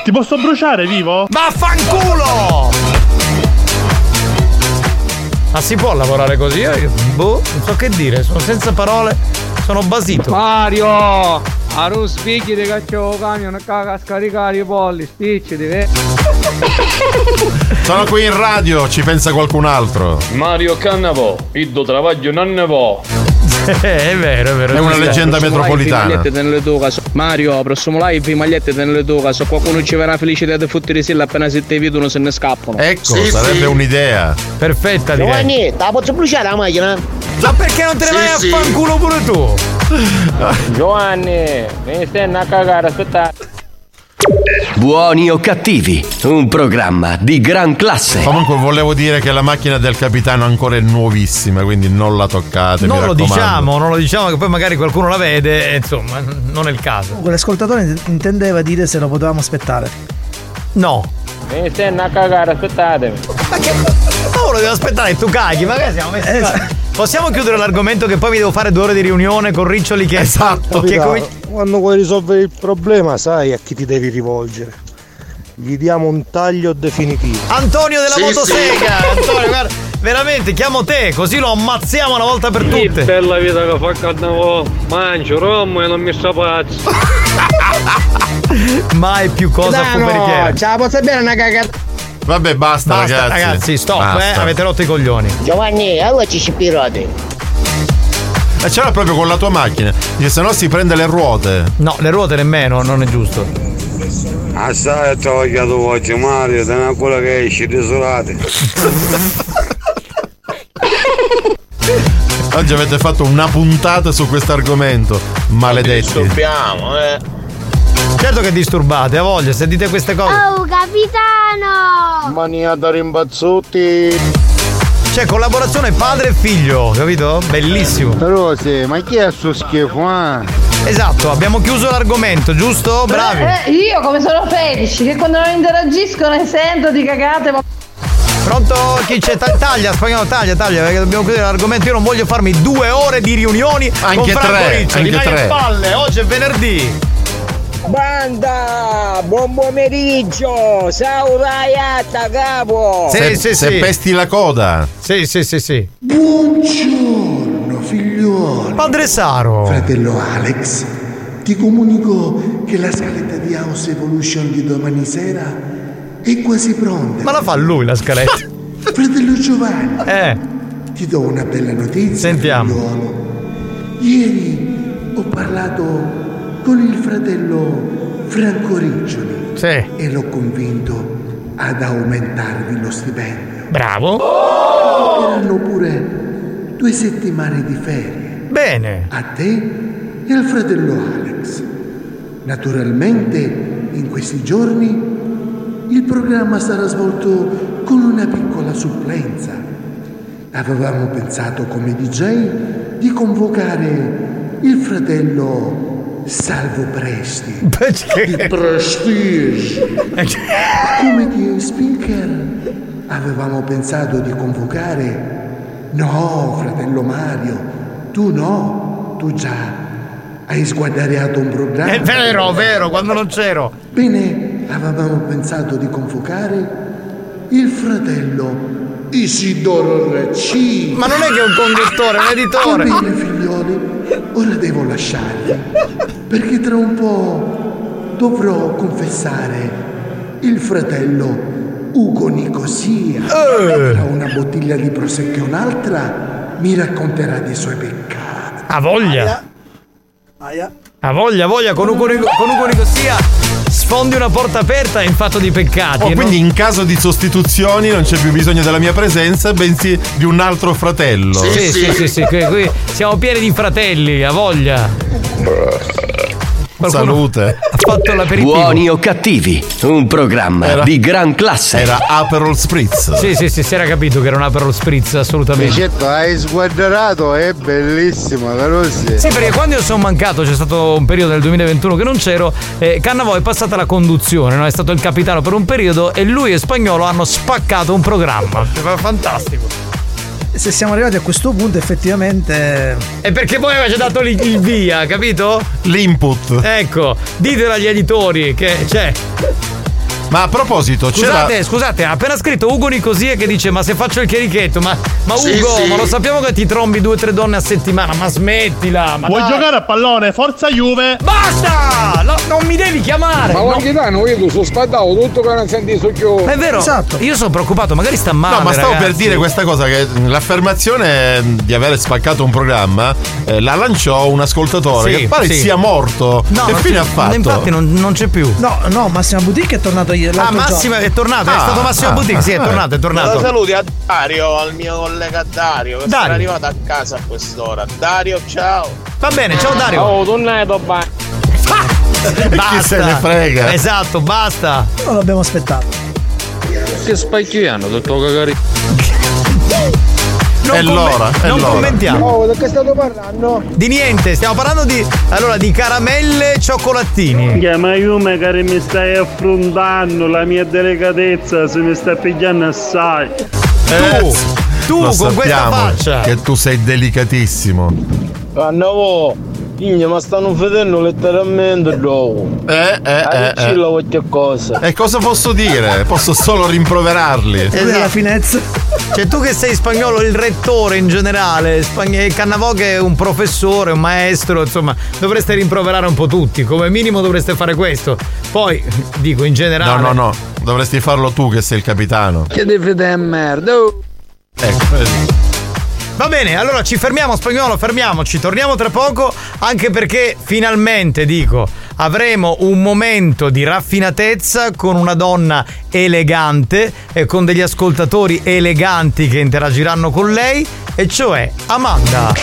ti posso bruciare vivo? Vaffanculo! Ma si può lavorare così? Io, boh, non so che dire, sono senza parole, sono basito. Mario! A ruspicchi di caccio camion caga a scaricare i polli, spicci di ve. <laughs> Sono qui in radio, ci pensa qualcun altro. Mario Cannavo, tuo travaglio non ne può. È vero, è vero. È una leggenda Prossimo metropolitana. Mario, prossimo live magliette nelle tue case. Qualcuno ci verrà felicità di fottere silla appena se te vedono se ne scappano. Ecco, sarebbe un'idea. Perfetta direi. Giovanni, te la posso bruciare la macchina? Ma perché non te ne Sì, vai a sì. fanculo pure tu? Giovanni, mi stai a cagare, aspetta. Buoni o cattivi, un programma di gran classe. Comunque volevo dire che la macchina del capitano ancora è nuovissima, quindi non la toccate. Non mi lo raccomando. diciamo, non lo diciamo che poi magari qualcuno la vede e insomma, non è il caso. Quell'ascoltatore intendeva dire se lo potevamo aspettare. No. Mi stai a cagare, aspettatemi. Oh, uno deve aspettare e tu caghi, magari siamo messi Esatto. Possiamo chiudere l'argomento che poi mi devo fare due ore di riunione con Riccioli che Esatto. che come- Quando vuoi risolvere il problema, sai a chi ti devi rivolgere. Gli diamo un taglio definitivo. Antonio della Sì, motosega! sì. Antonio, guarda, veramente chiamo te, così lo ammazziamo una volta per Che tutte. bella vita che fa carnavò. Mangio, rommo e non mi strapazzo. <laughs> Mai più cosa Capitano, fuberichiera. ce la posso bere una cagata? Vabbè, basta, Basta, ragazzi. ragazzi, stop, Basta. eh, avete rotto i coglioni. Giovanni, allora ci si piroti. E ce l'ha proprio con la tua macchina. Dice, se no si prende le ruote. No, le ruote nemmeno, non è giusto. Assai ho travagliato oggi Mario, te ne quella che esci desolate. Oggi avete fatto una puntata su questo argomento. Maledetti. Disturbiamo, eh. Certo che disturbate, ha voglia, se dite queste cose. Oh, capitano! Mania da rimbazzotti. C'è collaborazione padre e figlio, capito? Bellissimo. Rose, ma chi è sto schifo, eh? Esatto, abbiamo chiuso l'argomento, giusto? Bravi. Eh, io come sono felici che quando non interagisco ne sento di cagate. Ma... Pronto? Chi c'è? Ta- Taglia, spagnolo, taglia, taglia, perché dobbiamo chiudere l'argomento. Io non voglio farmi due ore di riunioni con Anche Franco tre, Riccioli. anche Dai a tre. palle, oggi è venerdì. Banda, buon pomeriggio, ciao Raiatta capo. se, se pesti la coda. Sì, sì, sì, sì. Buongiorno figliuolo. Padre Saro. Fratello Alex, ti comunico che la scaletta di House Evolution di domani sera è quasi pronta. Ma la fa lui la scaletta. <laughs> Fratello Giovanni. Eh. Ti do una bella notizia. Sentiamo. figliuolo. Ieri ho parlato con il fratello Franco Riccioli. Sì. E l'ho convinto ad aumentarvi lo stipendio. Bravo. Saranno pure due settimane di ferie. Bene. A te e al fratello Alex. Naturalmente, in questi giorni, il programma sarà svolto con una piccola supplenza. Avevamo pensato come DJ di convocare il fratello Salvo Presti. Di Prestige. Come di speaker avevamo pensato di convocare. No, fratello Mario, tu no, tu già hai sguardato un programma. È vero, vero, quando non c'ero. Bene, avevamo pensato di convocare il fratello Isidoro Racci. Ma non è che è un conduttore, è un editore. Bene, figlioli, ora devo lasciarvi. Perché tra un po' dovrò confessare il fratello Ugo Nicosia. Tra una bottiglia di prosecco e un'altra mi racconterà dei suoi peccati. Ha voglia. Aia. Ha voglia, voglia, con Ugo, Nico- con Ugo Nicosia sfondi una porta aperta in fatto di peccati. Oh, e quindi in caso di sostituzioni non c'è più bisogno della mia presenza, bensì di un altro fratello. non- Sì, sì, sì, sì, qui, qui siamo pieni di fratelli, ha voglia. Qualcuno Salute. Ha fatto l'aperitivo. Buoni o cattivi, un programma Era- di gran classe. Era Aperol Spritz. Sì, sì, sì, si era capito che era un Aperol Spritz, assolutamente. Certo, hai sguardato, è bellissimo, vero? Sì. Sì, perché quando io sono mancato, c'è stato un periodo nel 2021 che non c'ero, eh, Cannavò è passata la conduzione, no? è stato il capitano per un periodo e lui e Spagnolo hanno spaccato un programma. Fantastico. Se siamo arrivati a questo punto, effettivamente. E perché voi avete dato il, il via, capito? L'input. Ecco, ditelo agli editori che c'è. Ma a proposito, c'era. Scusate, scusate, ha appena scritto Ugo Nicosia che dice: Ma se faccio il chierichetto, ma, ma Sì, Ugo, sì. ma lo sappiamo che ti trombi due o tre donne a settimana, ma smettila! Ma Vuoi dai. giocare a pallone? Forza Juve! Basta! No, non mi devi chiamare! Ma no. guardi danno, io sono spadato tutto che non senti su chiù. È vero, io sono preoccupato, magari sta male. No, ma stavo per ragazzi. dire questa cosa: che l'affermazione di avere spaccato un programma eh, la lanciò un ascoltatore Sì, che pare sì. sia morto. No, che fine ha fatto? Infatti non, non c'è più. No, no, Massima Boutique è tornato ieri. Ah, giorno. è tornato, è Ah, stato Massimo ah, Boutique, sì, è tornato, è tornato. Saluti a Dario, al mio collega Dario, che Dario. sarà arrivato a casa a quest'ora. Dario, ciao. Va bene, ciao Dario. Oh, tornato ba. Basta. se ne frega? Esatto, basta. Non l'abbiamo aspettato. Che spacchiano, tutto cagare. <laughs> Non È l'ora, è non l'ora. commentiamo. Oh, da che state parlando? Di niente, stiamo parlando di allora di caramelle e cioccolatini. Yeah, ma io magari mi stai affrontando, la mia delicatezza se mi sta pigliando assai. Tu, tu Lo con questa faccia. Che tu sei delicatissimo. Annavo, io ma stanno vedendo letteralmente dopo. Eh, eh, eh, eh. qualche cosa. E cosa posso dire? Posso solo rimproverarli. Esatto. finezza. Cioè, tu che sei spagnolo, il rettore in generale, Spagn- Cannavò che è un professore, un maestro, insomma, dovreste rimproverare un po' tutti. Come minimo dovreste fare questo. Poi, dico in generale. No, no, no. Dovresti farlo tu che sei il capitano. Che devi fare merda? Ecco, vedi. Va bene, allora ci fermiamo spagnolo, fermiamoci, torniamo tra poco, anche perché finalmente dico, avremo un momento di raffinatezza con una donna elegante e con degli ascoltatori eleganti che interagiranno con lei, e cioè Amanda.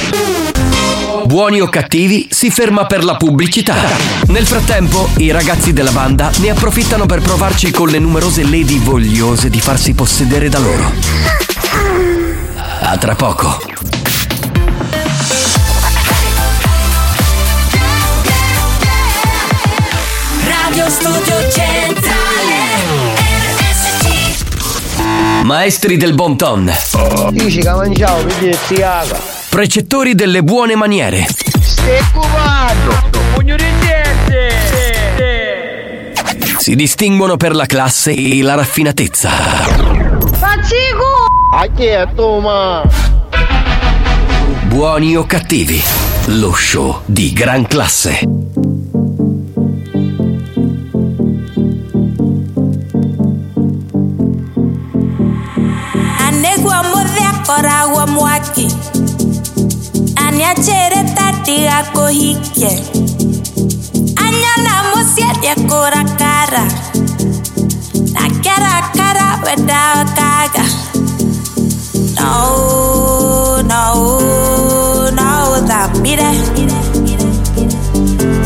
Buoni o cattivi si ferma per la pubblicità. Nel frattempo, i ragazzi della banda ne approfittano per provarci con le numerose lady vogliose di farsi possedere da loro. A tra poco. Radio Studio Centrale Maestri del bon ton. Dici che mangiavo, vedi ziaga. Precettori delle buone maniere. Stai cubando. Pugno di Si distinguono per la classe e la raffinatezza. A chi è tu, ma? Buoni o cattivi. Lo show di gran classe. Anegwa modhia koragwa mwaki Aniachere tatiga kohike Anyana musiedia kora kara Na kara kara weda kaga No, no, no, da mire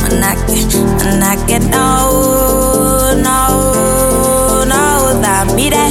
Manake, manake, no, no, no, da mire Anegwa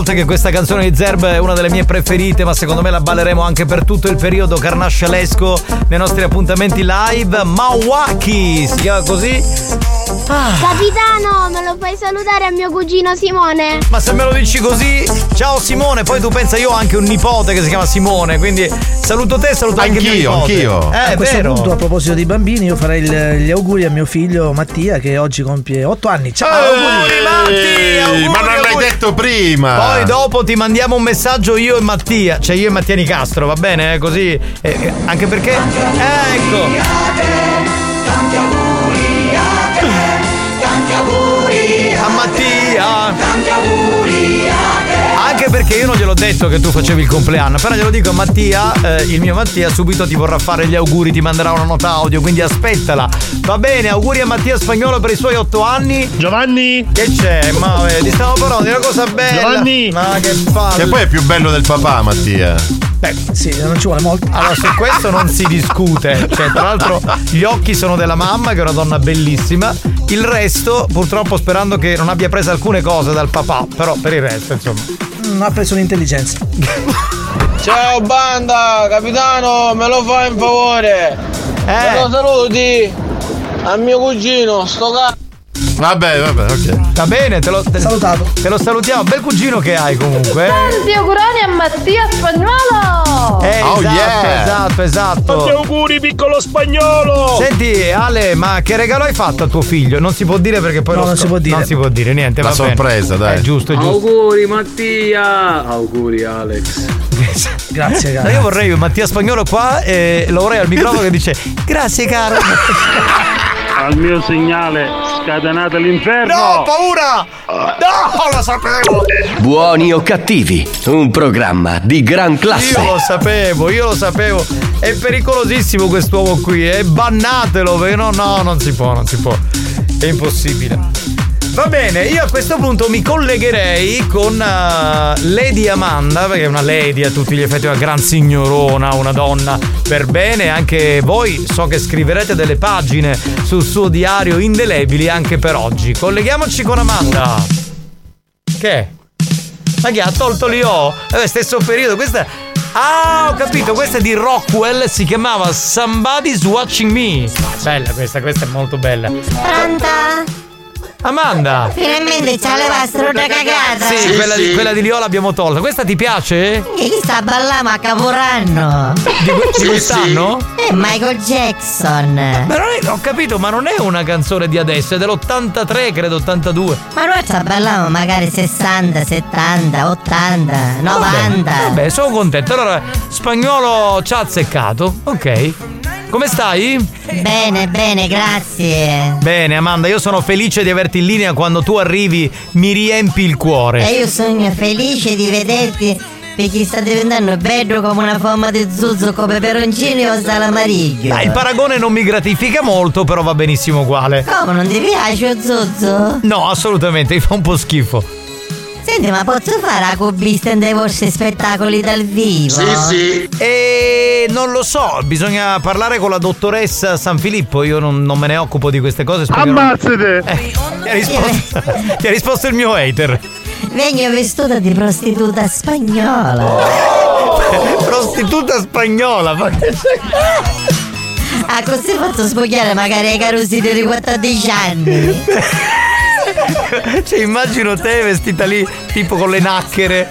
volte che questa canzone di Zerb è una delle mie preferite, ma secondo me la balleremo anche per tutto il periodo carnascialesco nei nostri appuntamenti live. Mawaki si chiama così. Ah. Capitano, me lo fai salutare a mio cugino Simone? Ma se me lo dici così, Ciao Simone, poi tu pensa io ho anche un nipote che si chiama Simone, quindi saluto te, saluto anche anch'io, mio nipote. Anch'io, eh, A questo vero. punto, a proposito dei bambini, io farei il, gli auguri a mio figlio Mattia che oggi compie 8 anni. Ciao! Ehi, auguri Mattia! Auguri, ma non auguri. l'hai detto prima! Poi dopo ti mandiamo un messaggio io e Mattia, cioè io e Mattia Nicastro, va bene? Eh? Così, eh, eh anche perché... Eh, ecco! Tanti auguri a te, tanti auguri a Mattia! Tanti auguri! Io non gliel'ho detto che tu facevi il compleanno, però glielo dico a Mattia, eh, il mio Mattia subito ti vorrà fare gli auguri, ti manderà una nota audio, quindi aspettala. Va bene, auguri a Mattia Spagnolo per i suoi otto anni. Giovanni! Che c'è? Ma eh, ti stavo parlando di una cosa bella. Giovanni! Ma che palle. Che poi è più bello del papà, Mattia. Beh, sì, non ci vuole molto. Allora, su questo non si discute. Cioè, tra l'altro, gli occhi sono della mamma, che è una donna bellissima. Il resto, purtroppo, sperando che non abbia preso alcune cose dal papà. Però per il resto, insomma. Ha preso l'intelligenza. Ciao banda, capitano, me lo fai un favore? Me lo saluti al mio cugino, sto cazzo. Vabbè, vabbè, ok. Va bene, te lo, te, Salutato. te lo salutiamo. Bel cugino che hai comunque. eh. Tanti auguroni a Mattia Spagnolo! Eh, Oh, esatto, yeah. esatto, esatto. Tanti auguri, piccolo spagnolo! Senti, Ale, ma che regalo hai fatto a tuo figlio? Non si può dire perché poi No, lo non si può dire. Non si può dire niente, La va bene. sorpresa, dai. È giusto, è giusto. Auguri Mattia! Auguri Alex. <laughs> Grazie, No, grazie. io vorrei Mattia Spagnolo qua e lo vorrei al microfono che dice Grazie caro. <laughs> Al mio segnale, scatenate l'inferno! No, paura! No, lo sapevo! Buoni o cattivi, un programma di gran classe. Io lo sapevo, io lo sapevo. È pericolosissimo quest'uomo qui, eh. Bannatelo, perché no, no, non si può, non si può. È impossibile. Va bene, io a questo punto mi collegherei con eh, Lady Amanda, perché è una lady a tutti gli effetti, una gran signorona, una donna per bene. Anche voi so che scriverete delle pagine sul suo diario indelebili anche per oggi. Colleghiamoci con Amanda. Che? Ma che ha tolto l'IO? Eh, stesso periodo, questa. Ah, ho capito, questa è di Rockwell, si chiamava Somebody's Watching Me. Bella questa, questa è molto bella. Pronta? Amanda! Finalmente c'ha levato una cagata. Sì, quella, Di, quella di Lio l'abbiamo tolta. Questa ti piace? E chi sta ballando a Caporanno? Di, di quest'anno? È Michael Jackson. Ma non è, ho capito, ma non è una canzone di adesso, è dell'83, credo 82. Ma noi sta ballando magari 60, 70, 80, 90. Vabbè, sono contento. Allora, spagnolo ci ha azzeccato. Ok. Come stai? Bene, bene, grazie. Bene, Amanda, io sono felice di averti in linea. Quando tu arrivi, mi riempi il cuore. E io sono felice di vederti perché sta diventando bello come una forma di zuzzo con peperoncini o salamariglio. Dai, il paragone non mi gratifica molto, però va benissimo uguale. Come non ti piace lo zuzzo? No, assolutamente, mi fa un po' schifo. Senti, ma posso fare la cubista dei vostri spettacoli dal vivo? E non lo so, bisogna parlare con la dottoressa San Filippo. Io non, non me ne occupo di queste cose. Ammazzate! Eh, ti, ha risposto, ti ha risposto il mio hater. Vengo vestita di prostituta spagnola. Prostituta spagnola. ma- Ah, così posso spogliare magari ai carusi di 14 anni. <laughs> <laughs> Cioè, immagino te vestita lì, tipo con le nacchere.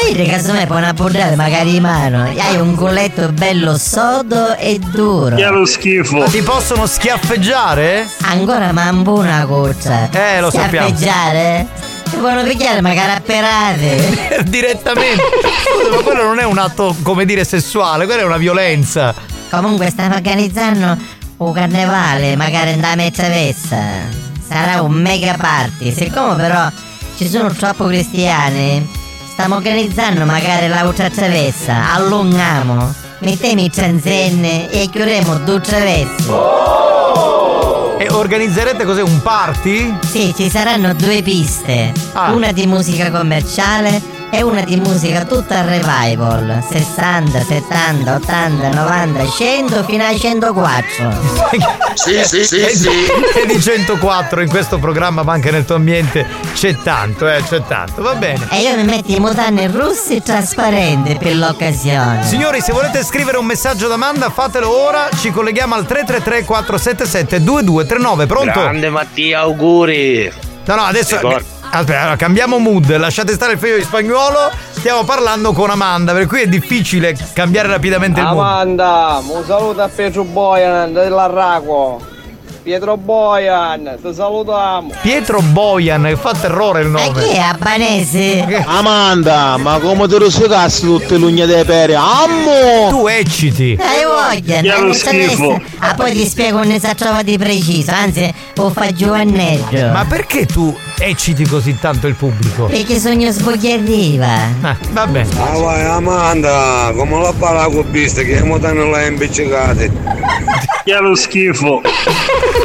E io casomai puoi una bordare magari in mano. Hai un colletto bello sodo e duro. Che lo schifo! Ti possono schiaffeggiare? Ancora mambo una cosa. Eh, lo sappiamo. Schiaffeggiare? Ti possono pigliare magari a perate. <laughs> Direttamente. Scusa, ma quello non è un atto, come dire, sessuale, quella è una violenza. Comunque stiamo organizzando un carnevale, magari in da Mezzavessa. Sarà un mega party. Siccome però ci sono troppo cristiani, stiamo organizzando magari la ultra travessa. Allunghiamo. Mettiamo i transenne e chiuderemo due travesse. E organizzerete cos'è? Un party? Sì, ci saranno due piste. Ah. Una di musica commerciale e una di musica tutta revival. 60, 70, 80, 90, 100 fino a 104. Sì, sì, sì, sì. E di 104 in questo programma, ma anche nel tuo ambiente c'è tanto, eh, c'è tanto. Va bene. E io mi metto i mutande rossi trasparenti per l'occasione. Signori, se volete scrivere un messaggio ad Amanda, fatelo ora. Ci colleghiamo al 333 477 2239. Pronto? Grande Mattia, auguri! No, no, adesso. Ricordo- Aspetta, allora, cambiamo mood, lasciate stare il figlio di spagnolo. Stiamo parlando con Amanda, per cui è difficile cambiare rapidamente il mood. Amanda, un saluto a Pietro Boyan dell'Arraco. Pietro Boyan, ti salutiamo. Pietro Boyan, che fa terrore il Ma nome. chi è albanese? Amanda, ma come te lo cazzo tutte le ugne dei pere? Ammo! Tu ecciti. Hai voglia, Che è lo schifo. Ah, poi ti spiego come si trova di preciso, anzi, lo fa Giovanneggio. Ma perché tu ecciti così tanto il pubblico? Perché sogno sbogliarriva. Ah, vabbè. Ah vai Amanda, come la palla cubista che mo danno la impiccicate. Che è lo schifo.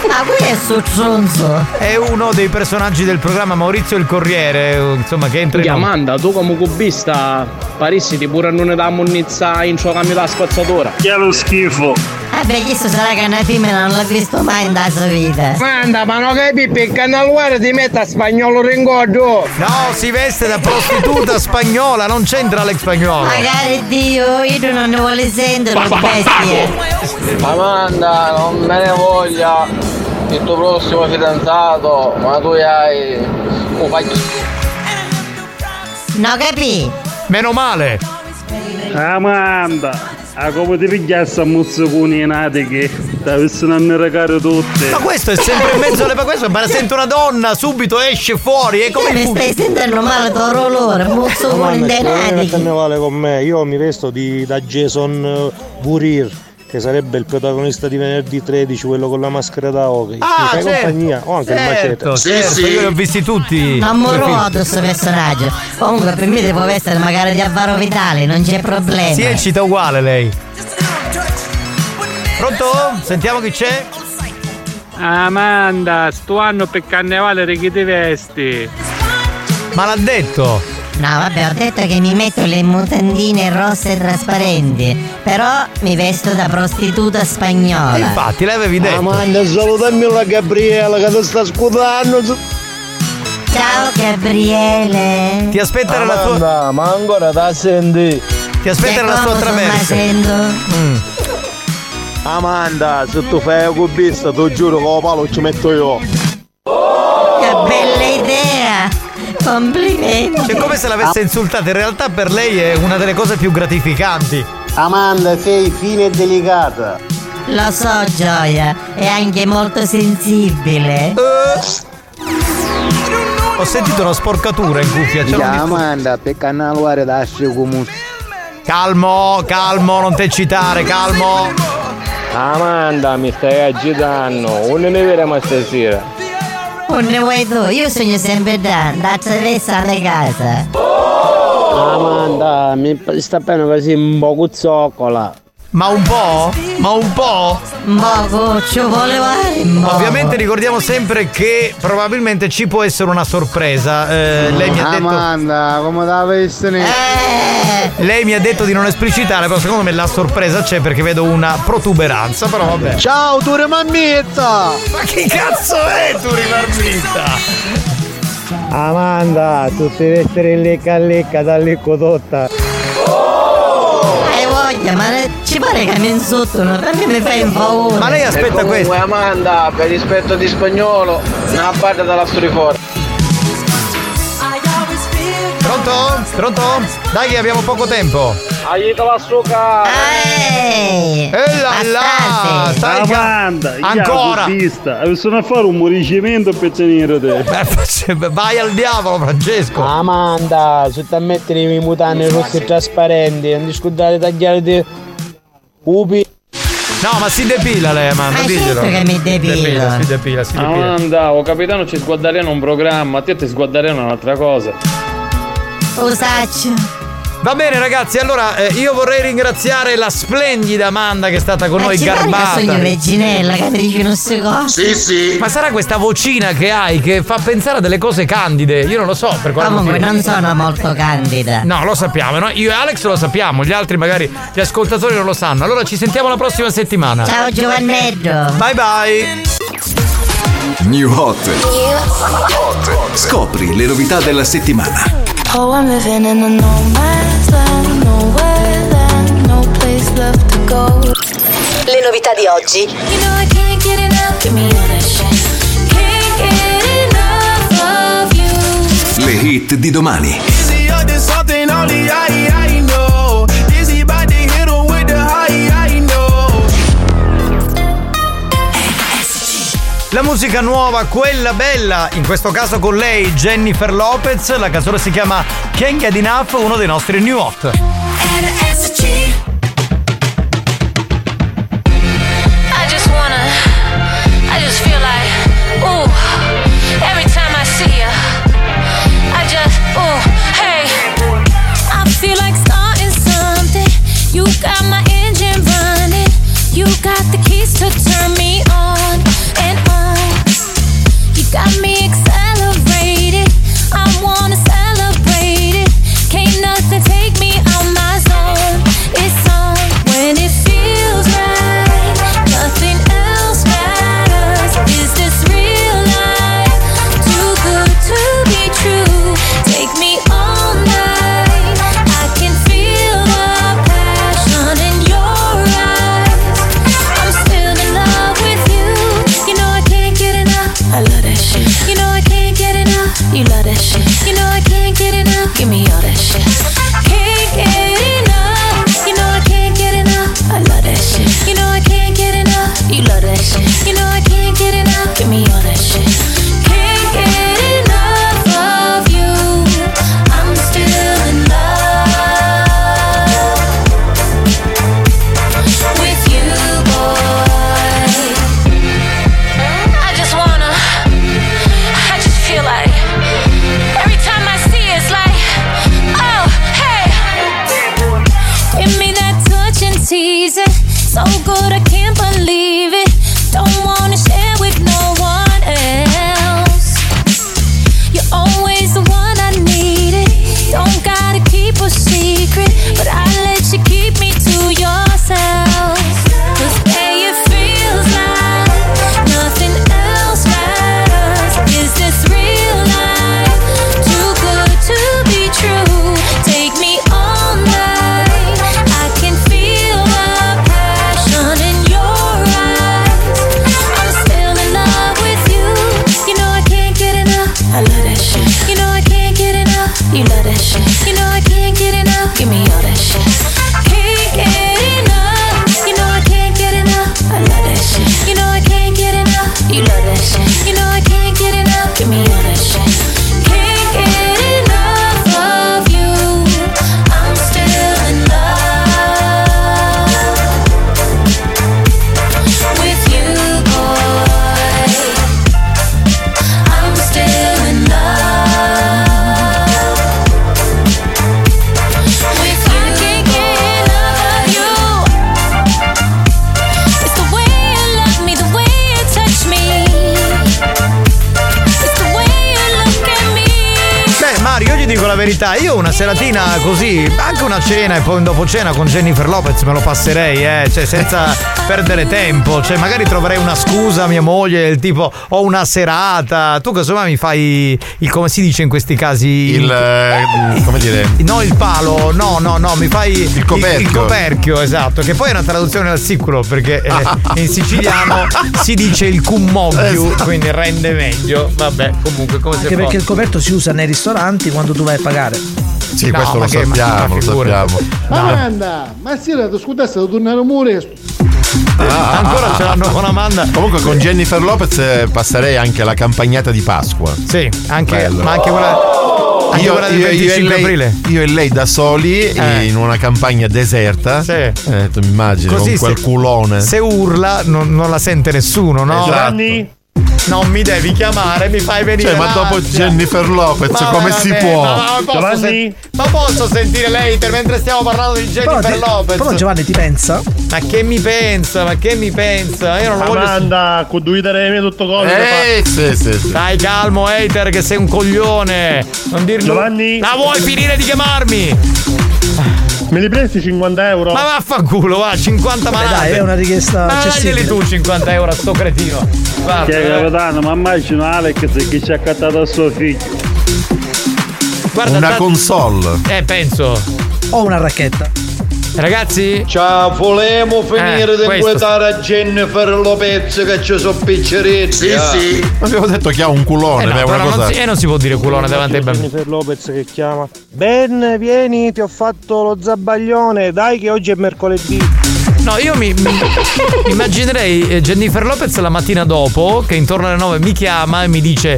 Ma qui è su tronzo. È uno dei personaggi del programma Maurizio il Corriere, insomma, che entra in. Amanda, tu come cubista parissi ti pure non da munnizza in ciò cambio da spazzatura. Che è lo schifo. Vabbè, questo sarà che una femmina non l'ha visto mai in sua vita. Manda, ma non capi per il canale ti mette a spagnolo ringoggio. No, si veste da prostituta spagnola, non c'entra Alex spagnolo. Magari Dio, io non ne vuole sentire, bestie. Amanda, non me ne voglia il tuo prossimo fidanzato, ma tu hai un faccio. No, capì? Meno male. Amanda. Ah, come ti pigliassi a mozziconi nati che ti avessero a regare tutte. Ma questo è sempre in mezzo alle questo, ma sente una donna, subito esce fuori e come Mi stai sentendo male tuo rolore, mozzo con Amanda, dei vieni a natichi. carnevale con me, io mi vesto di, da Jason eh, Burir, che sarebbe il protagonista di venerdì 13, quello con la maschera da hockey. Ah, mi fai certo. compagnia? Ho anche certo, il macete. certo, io li ho visti tutti. Film. ruoto questo personaggio. Comunque per me devo essere magari di Alvaro Vitale, non c'è problema. Si eccita uguale lei. Pronto? Sentiamo chi c'è? Amanda, sto anno per carnevale che ti vesti? Ma l'ha detto. No, vabbè, ho detto che mi metto le mutandine rosse trasparenti. Però mi vesto da prostituta spagnola. E infatti l'avevi detto. Amanda, salutami la Gabriela che ti sta scudando. Ciao Gabriele. Ti aspetta nella tua. Ma ancora da senti. Ti aspetta nella sua traversa. Mm. Amanda, se tu fai un cubista, ti giuro che lo palo ci metto io. Complimenti! È come se l'avesse insultata, in realtà per lei è una delle cose più gratificanti. Amanda, sei fine e delicata. Lo so, Gioia, è anche molto sensibile. Ho sentito una sporcatura in cuffia. un dis- Amanda, per canale da come Calmo, calmo, non te citare, calmo. Amanda, mi stai agitando. Non ne vedremo stasera. Non ne vuoi tu? Io sogno sempre da, da attraversare casa. Amanda, mi sta bene così un po' zoccola. Ma un po'? Ma un po'? Moco, ci moco. Ovviamente ricordiamo sempre che probabilmente ci può essere una sorpresa. Eh, lei mi ha detto. Amanda, come da vestire? Lei mi ha detto di non esplicitare, però secondo me la sorpresa c'è perché vedo una protuberanza, però vabbè. Ciao, tu mammetta! Ma che cazzo è tu rimarmita? Amanda, tu devi essere lecca lecca dalle voglia, ma ci pare che mi insultano, perché mi fai un favore? Ma lei E aspetta comunque, questo. Amanda, per rispetto di spagnolo, una parte dalla storia fuori. Pronto? Pronto? Dai che abbiamo poco tempo. Aiuto la suca! Ehi! E là là! Stai ca- Amanda, Ancora! Vista, sono a fare un municipio per tenere te. <laughs> Beh, faccia- Vai al diavolo, Francesco! Amanda, se ti mettere i mutande rossi trasparenti, non ti scordare di tagliare di upi. No, ma si depila lei, Amanda, Ma diglielo. certo che mi depilo. Depila, si depila, si depila. Amanda, o capitano ci sguarderemo un programma, a te ti sguarderemo un'altra cosa. Usaccio. Va bene ragazzi, allora eh, io vorrei ringraziare la splendida Amanda che è stata con Ma noi ci garbata. sogno Reginella che mi dice non si cose. sì. Ma sarà questa vocina che hai che fa pensare a delle cose candide? Io non lo so per quale Comunque motivo. non sono molto candida. No, lo sappiamo, no? Io e Alex lo sappiamo, gli altri magari gli ascoltatori non lo sanno. Allora ci sentiamo la prossima settimana. Ciao Giovannetto. Bye bye. New Hot. Scopri le novità della settimana. Oh, I'm living in a no man's land, nowhere land, no place left to go. Le novità di oggi. You know I can't get enough, give me all that shit. Can't get enough of you. Le hit di domani. Is La musica nuova, quella bella, in questo caso con lei Jennifer Lopez, la canzone si chiama Can't Get Enough, uno dei nostri new hot. Verità, io una seratina così, anche una cena e poi un dopo cena con Jennifer Lopez me lo passerei, eh, cioè senza perdere tempo, cioè magari troverei una scusa a mia moglie, del tipo ho una serata, tu casomai mi fai il come si dice in questi casi Il, eh, come dire? No, il palo, no, no, no, mi fai il coperchio. Il, coperchio, esatto, che poi è una traduzione al siculo perché eh, <laughs> in siciliano si dice il cummobbio, Esatto. quindi rende meglio. Vabbè, comunque come Anche se perché il coperto si usa nei ristoranti quando tu vai a pagare. Sì, No, questo lo sappiamo, ma lo sappiamo. Amanda, ma sì, tu scusasse, devo tornare a morire. Ah, ancora ce l'hanno con Amanda. Comunque con Jennifer Lopez eh, passerei anche la campagnata di Pasqua. Sì, anche, Bello. ma anche quella. Anche Io, quella io- io e 25 lei, aprile. io e lei da soli Eh. in una campagna deserta. Sì. Eh, tu mi immagini Così con quel se- culone. Se urla non, non la sente nessuno, no? Esatto. Non mi devi chiamare, mi fai venire. Cioè, ma dopo l'ansia. Jennifer Lopez, Ma come si può? Ma, ma posso Giovanni? sen- ma posso sentire l'hater mentre stiamo parlando di Però, Jennifer ti- Lopez? però Giovanni ti pensa? Ma che mi pensa? Ma che mi pensa? Io non lo voglio. Amanda, con due idee tutto cosa. Eh, sì, sì, sì. Dai, calmo, hater, che sei un coglione. Non dirmi. Giovanni? Ma vuoi finire di chiamarmi? Me li presti 50 euro? Ma vaffanculo, va, 50 Beh, manate. dai, è una richiesta Ma daglieli tu 50 euro a sto cretino. Guarda, Che eh. capitano, ma immagino Alex che ci ha accattato a suo figlio. Guarda, una ta- console. Eh, penso. O una racchetta. Ragazzi? Ciao, volevamo finire Eh, di inquietare a Jennifer Lopez che ci sono picceretti. Sì, eh. sì. Abbiamo detto che ha un culone, Eh no, ma è una però non cosa. si, eh, non si può dire culone davanti ai bambini. Jennifer Lopez che chiama. Ben, vieni, ti ho fatto lo zabbaglione. Dai, che oggi è mercoledì. No, io mi, mi- <laughs> immaginerei eh, Jennifer Lopez la mattina dopo, che intorno alle 9 mi chiama e mi dice.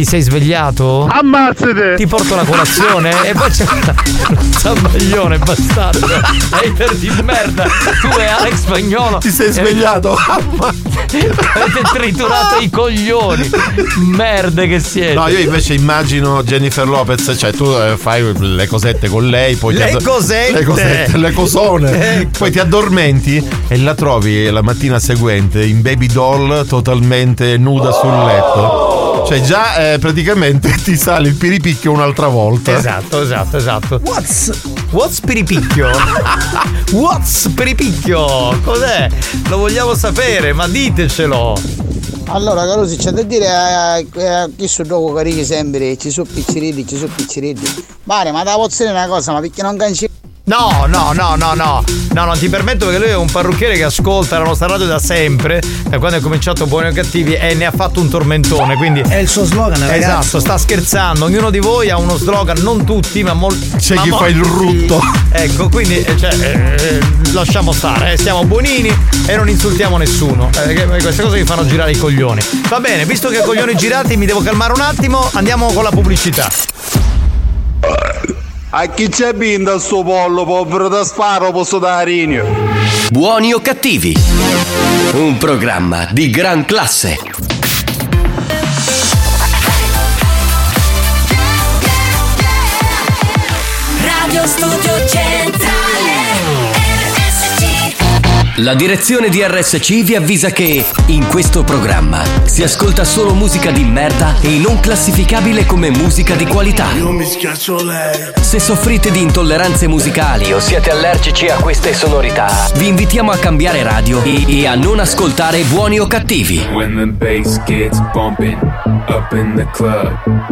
Ti sei svegliato? Ammazzate! Ti porto la colazione e poi c'è lo zabbaglione bastardo. Hater di merda. Tu e Alex Spagnolo. Ti sei svegliato? Avete triturato i coglioni. Merde che siete. No, io invece immagino Jennifer Lopez, cioè tu eh, fai le cosette con lei, poi Le ti addor- cosette? le cosette, le cosone, Ecco. poi ti addormenti e la trovi la mattina seguente in baby doll totalmente nuda sul letto. Cioè già eh, praticamente <laughs> ti sale il piripicchio un'altra volta. Esatto, esatto, esatto. What's What's piripicchio? <laughs> What's piripicchio? Cos'è? Lo vogliamo sapere, ma ditecelo. Allora, Carusi, c'è da dire a, chi sono dopo carichi sempre, ci sono piccirilli, ci sono piccirilli. Mare, ma da dire una cosa, ma perché non cancelli? No, no, no, no, no. No, non ti permetto perché lui è un parrucchiere che ascolta la nostra radio da sempre, da quando è cominciato Buoni o Cattivi e ne ha fatto un tormentone, quindi... È il suo slogan, ragazzi. Esatto, sta scherzando. Ognuno di voi ha uno slogan, non tutti, ma molti. C'è ma chi fa il rutto. Ecco, quindi eh, cioè, eh, lasciamo stare, eh, siamo buonini e non insultiamo nessuno. Eh, queste cose mi fanno girare i coglioni. Va bene, visto che coglioni girati, mi devo calmare un attimo, andiamo con la pubblicità. A chi c'è binda sto pollo, povero da sparo, posso dare Rinio. Buoni o cattivi? Un programma di gran classe. La direzione di RSC vi avvisa che in questo programma si ascolta solo musica di merda e non classificabile come musica di qualità. Io mi schiaccio lei. Se soffrite di intolleranze musicali o siete allergici a queste sonorità, vi invitiamo a cambiare radio e, e a non ascoltare buoni o cattivi. When the bass gets bumping up in the club,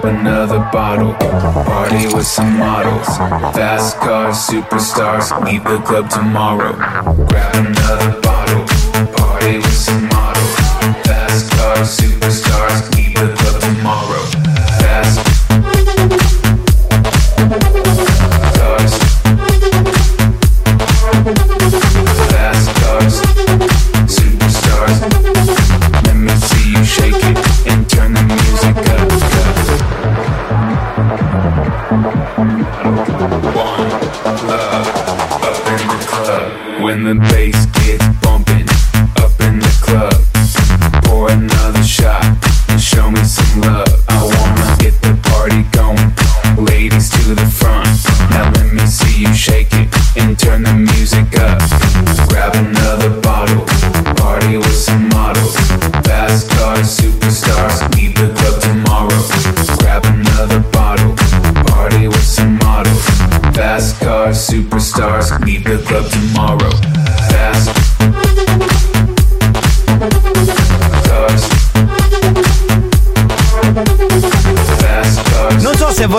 Grab another bottle, party with some models. Fast cars, superstars, leave the club tomorrow. Grab another bottle, party with some models. Fast cars, superstars, leave the club tomorrow.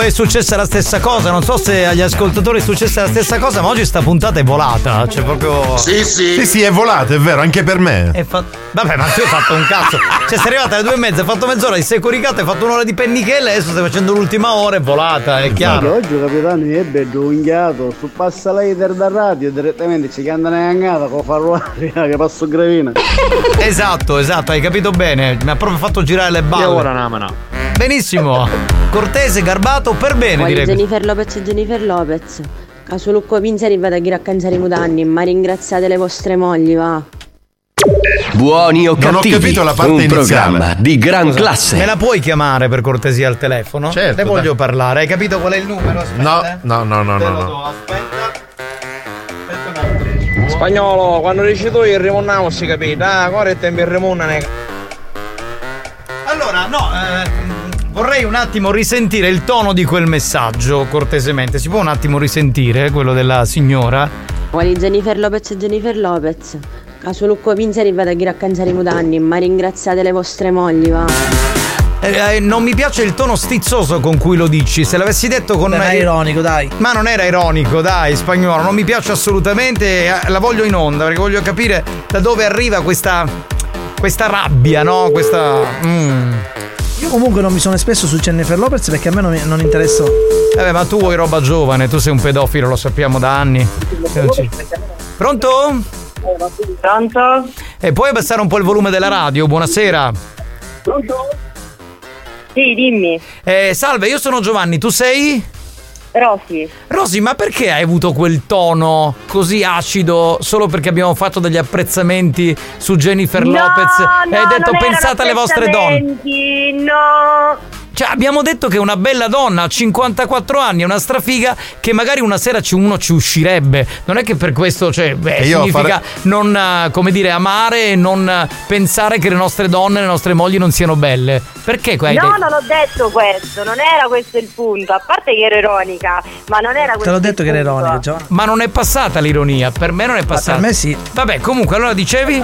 È successa la stessa cosa, non so se agli ascoltatori è successa la stessa cosa, ma oggi sta puntata è volata. Cioè, proprio. Sì, sì, è volata, è vero, anche per me. È fa- Vabbè, ma tu hai fatto un cazzo. Cioè, sei arrivata alle due e mezza, hai fatto mezz'ora di securicato, hai fatto un'ora di pennichelle, adesso stai facendo l'ultima ora, è volata, è chiaro. Oggi capitano è bello unghiato, su passa later da radio direttamente ci canta una cangata con farroaria <laughs> che passo gravina. Esatto, esatto, hai capito bene. Mi ha proprio fatto girare le balle. E ora namana. Benissimo. Cortese, garbato, per bene, Voglio direi. Jennifer Lopez e Jennifer Lopez. Caso Lucco Pinzeri vado a raccanciare i mutanni, ma ringraziate le vostre mogli, va. Buoni o Non ho cattivi, capito la parte un iniziale. programma di gran classe. Me la puoi chiamare per cortesia al telefono? Certo, Ne voglio dai. parlare. Hai capito qual è il numero? Aspetta, No, eh. no, no, no, Te no. lo no. do, aspetta. Spagnolo, quando dici tu il rimonniamo si capite, ah, ora è tempo il rimonne. Allora, no, vorrei un attimo risentire il tono di quel messaggio, cortesemente. Si può un attimo risentire quello della signora? Voglio Jennifer Lopez e Jennifer Lopez. Caso Lucco Pinzeri vado a raccanciare i mutanni, ma ringraziate le vostre mogli, va. Eh, eh, non mi piace il tono stizzoso con cui lo dici. Se l'avessi detto con. Era ironico, dai. Ma non era ironico, dai, spagnolo. Non mi piace assolutamente. eh, La voglio in onda perché voglio capire da dove arriva questa. questa rabbia, no? Questa. mm. Io comunque non mi sono espresso su Jennifer Lopez perché a me non, non interessa. Eh, ma tu vuoi roba giovane, tu sei un pedofilo, lo sappiamo da anni. Eh. Pronto? Pronto? E puoi abbassare un po' il volume della radio? Buonasera. Pronto? Sì, dimmi. Eh, salve, io sono Giovanni, tu sei? Rosy. Rosy, ma perché hai avuto quel tono così acido solo perché abbiamo fatto degli apprezzamenti su Jennifer No, Lopez e hai no, detto pensate alle vostre donne? No. Cioè, abbiamo detto che è una bella donna, ha 54 anni, è una strafiga che magari una sera ci- uno ci uscirebbe. Non è che per questo, cioè, beh, significa fare- non, eh, come dire, amare e non eh, pensare che le nostre donne, le nostre mogli non siano belle. Perché No, detto? non ho detto questo, non era questo il punto. A parte che ero ironica, ma non era questo. Te l'ho detto il che era ironica, Giovanni. Ma non è passata l'ironia, per me non è passata. per me sì. Vabbè, comunque, allora dicevi?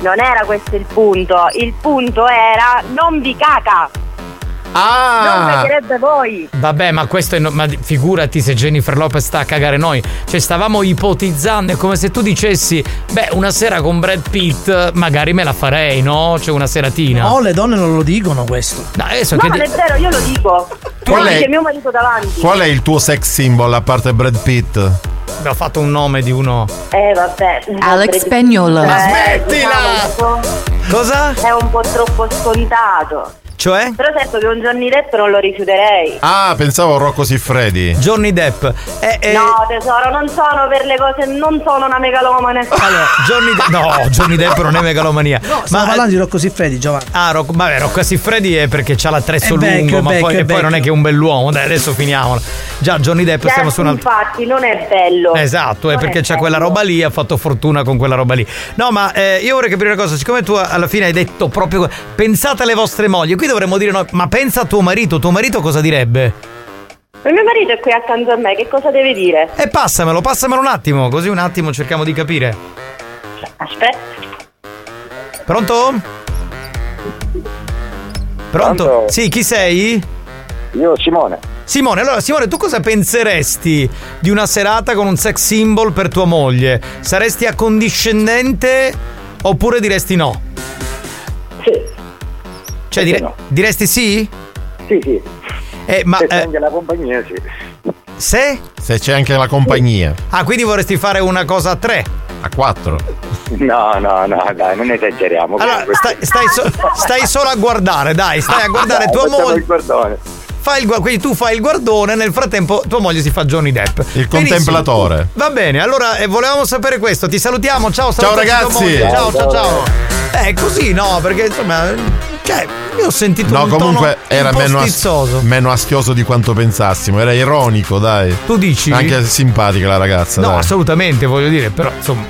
Non era questo il punto. Il punto era non vi caca. Non Ah! vedrebbe voi. Vabbè, ma questo è. no- ma figurati se Jennifer Lopez sta a cagare noi. Cioè, stavamo ipotizzando, è come se tu dicessi: Beh, una sera con Brad Pitt, magari me la farei, no? C'è una seratina. No, le donne non lo dicono questo. No, adesso No, che non di- è vero, io lo dico. Qual Lo è? mio marito davanti. Qual è il tuo sex symbol a parte Brad Pitt? Abbiamo fatto un nome di uno. Eh vabbè. Alex Spagnolo. Ma smettila! Cosa? È un po' troppo scontato. Cioè? Però certo che un Johnny Depp non lo rifiuterei. Ah, pensavo Rocco Siffredi. Johnny Depp. Eh, eh, No, tesoro, non sono per le cose, non sono una megalomane. Allora, Johnny Depp. No, Johnny Depp non è megalomania. Stiamo parlando di Rocco Siffredi, Giovanni. Ah, Rocco, vabbè, Rocco Siffredi è perché c'ha l'attrezzo È vecchio, lungo, è ma vecchio, poi, è e poi non è che è un bell'uomo. Dai, adesso finiamola. Già, Johnny Depp stiamo su un altro. Infatti, non è bello. Esatto, è Non perché c'ha bello. quella roba lì, ha fatto fortuna con quella roba lì. No, ma eh, io vorrei capire una cosa, siccome tu alla fine hai detto proprio pensate alle vostre mogli, qui dovremmo dire no, ma pensa a tuo marito, tuo marito cosa direbbe? Il mio marito è qui accanto a me, che cosa deve dire? E passamelo, passamelo un attimo, così un attimo cerchiamo di capire. Aspetta. Pronto? Pronto? Pronto? Sì, chi sei? Io Simone. Simone, allora Simone, tu cosa penseresti di una serata con un sex symbol per tua moglie? Saresti accondiscendente oppure diresti no? Sì. Cioè dire- no. diresti sì? Sì, sì. Eh, ma Se eh, c'è anche la compagnia, sì. se? Se c'è anche la compagnia. Ah, quindi vorresti fare una cosa a tre? A quattro. No, no, no, dai, non esageriamo. Allora, stai, stai so- <laughs> stai solo a guardare, dai, stai a guardare Dai, tua moglie. Fai il quindi tu fai il guardone, nel frattempo tua moglie si fa Johnny Depp. Il Benissimo. contemplatore. Va bene, allora eh, volevamo sapere questo. Ti salutiamo. Ciao, Ciao, ragazzi. Ciao, ciao, Ciao, ciao. Eh, così no, perché insomma. Cioè, io ho sentito No, un comunque tono era un po' meno, as- meno astioso di quanto pensassimo. Era ironico, dai. Tu dici? Anche simpatica la ragazza, No, dai. assolutamente, voglio dire, però insomma.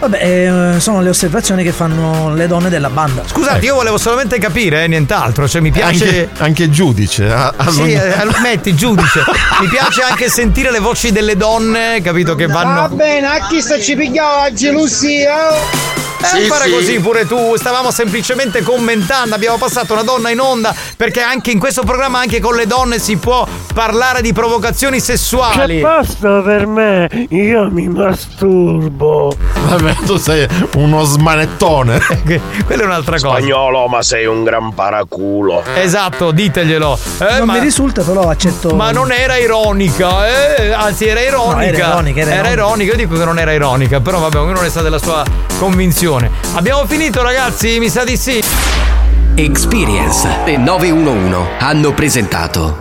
Vabbè, eh, sono le osservazioni che fanno le donne della banda. Scusate, io volevo solamente capire, eh, nient'altro. Cioè, mi piace. Anche, anche giudice. a- a- Sì, eh, metti giudice. Mi piace anche sentire le voci delle donne, capito? Che vanno. Va bene, a chi sta ci pigliava la gelosia? Eh, fare così pure tu, stavamo semplicemente commentando, abbiamo passato una donna in onda perché anche in questo programma anche con le donne si può parlare di provocazioni sessuali. C'è posto per me, io mi masturbo. Vabbè, tu sei uno smanettone. <laughs> Quella è un'altra cosa. Spagnolo, ma sei un gran paraculo. Esatto, diteglielo. Eh, non ma, mi risulta, però accetto. ma non era ironica, eh? anzi era ironica. No, era ironica, era ironica. ironica. Io dico che non era ironica, però vabbè, ognuno ne sa della sua convinzione. Abbiamo finito ragazzi? Mi sa di sì. Experience e 911 hanno presentato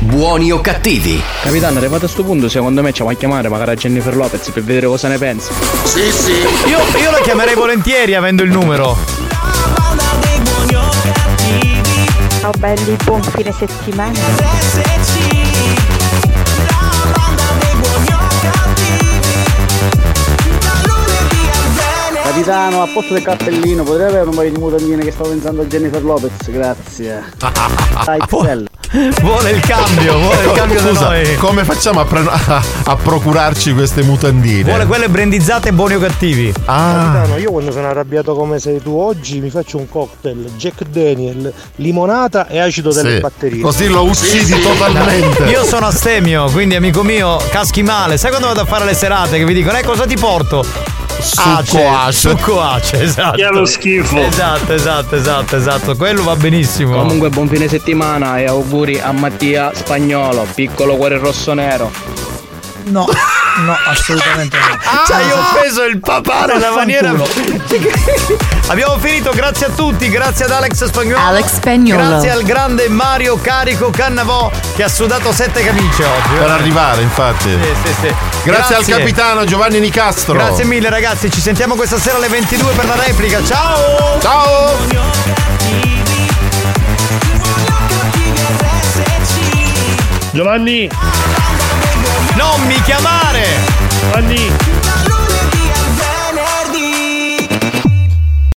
Buoni o cattivi? Capitano, arrivato a questo punto, secondo me ci va a chiamare magari a Jennifer Lopez per vedere cosa ne pensa. Sì, sì. Io, io la chiamerei volentieri avendo il numero. Ciao belli, buon fine settimana. Capitano, a posto del cappellino, potrei avere un paio di mutandine che stavo pensando a Jennifer Lopez, grazie. <laughs> Dai, XL. Vuole il cambio, vuole il cambio da Scusa, noi. come facciamo a, pre- a- <laughs> a procurarci queste mutandine? Vuole quelle brandizzate buoni o cattivi. Ah, Capitano, io quando sono arrabbiato come sei tu oggi mi faccio un cocktail Jack Daniel, limonata e acido delle sì. batterie. Così lo uccidi totalmente. Io sono astemio, quindi amico mio, caschi male. Sai quando vado a fare le serate che vi dicono, eh cosa ti porto? Succo ace. Succo ace, esatto. Che è lo schifo. Esatto, esatto, esatto, esatto. Quello va benissimo. Comunque buon fine settimana e auguri a Mattia Spagnolo, piccolo cuore rosso nero. No, no, assolutamente no. Ci hai offeso il papà nella maniera. <laughs> Abbiamo finito, grazie a tutti, grazie ad Alex Spagnolo. Alex Spagnolo. Grazie al grande Mario Carico Cannavò che ha sudato sette camicie oggi. Per arrivare, infatti. Sì, sì, sì. Grazie, al capitano Giovanni Nicastro. Grazie mille ragazzi, ci sentiamo questa sera alle 22 per la replica. Ciao! Ciao! Giovanni, Non mi chiamare! Giovanni,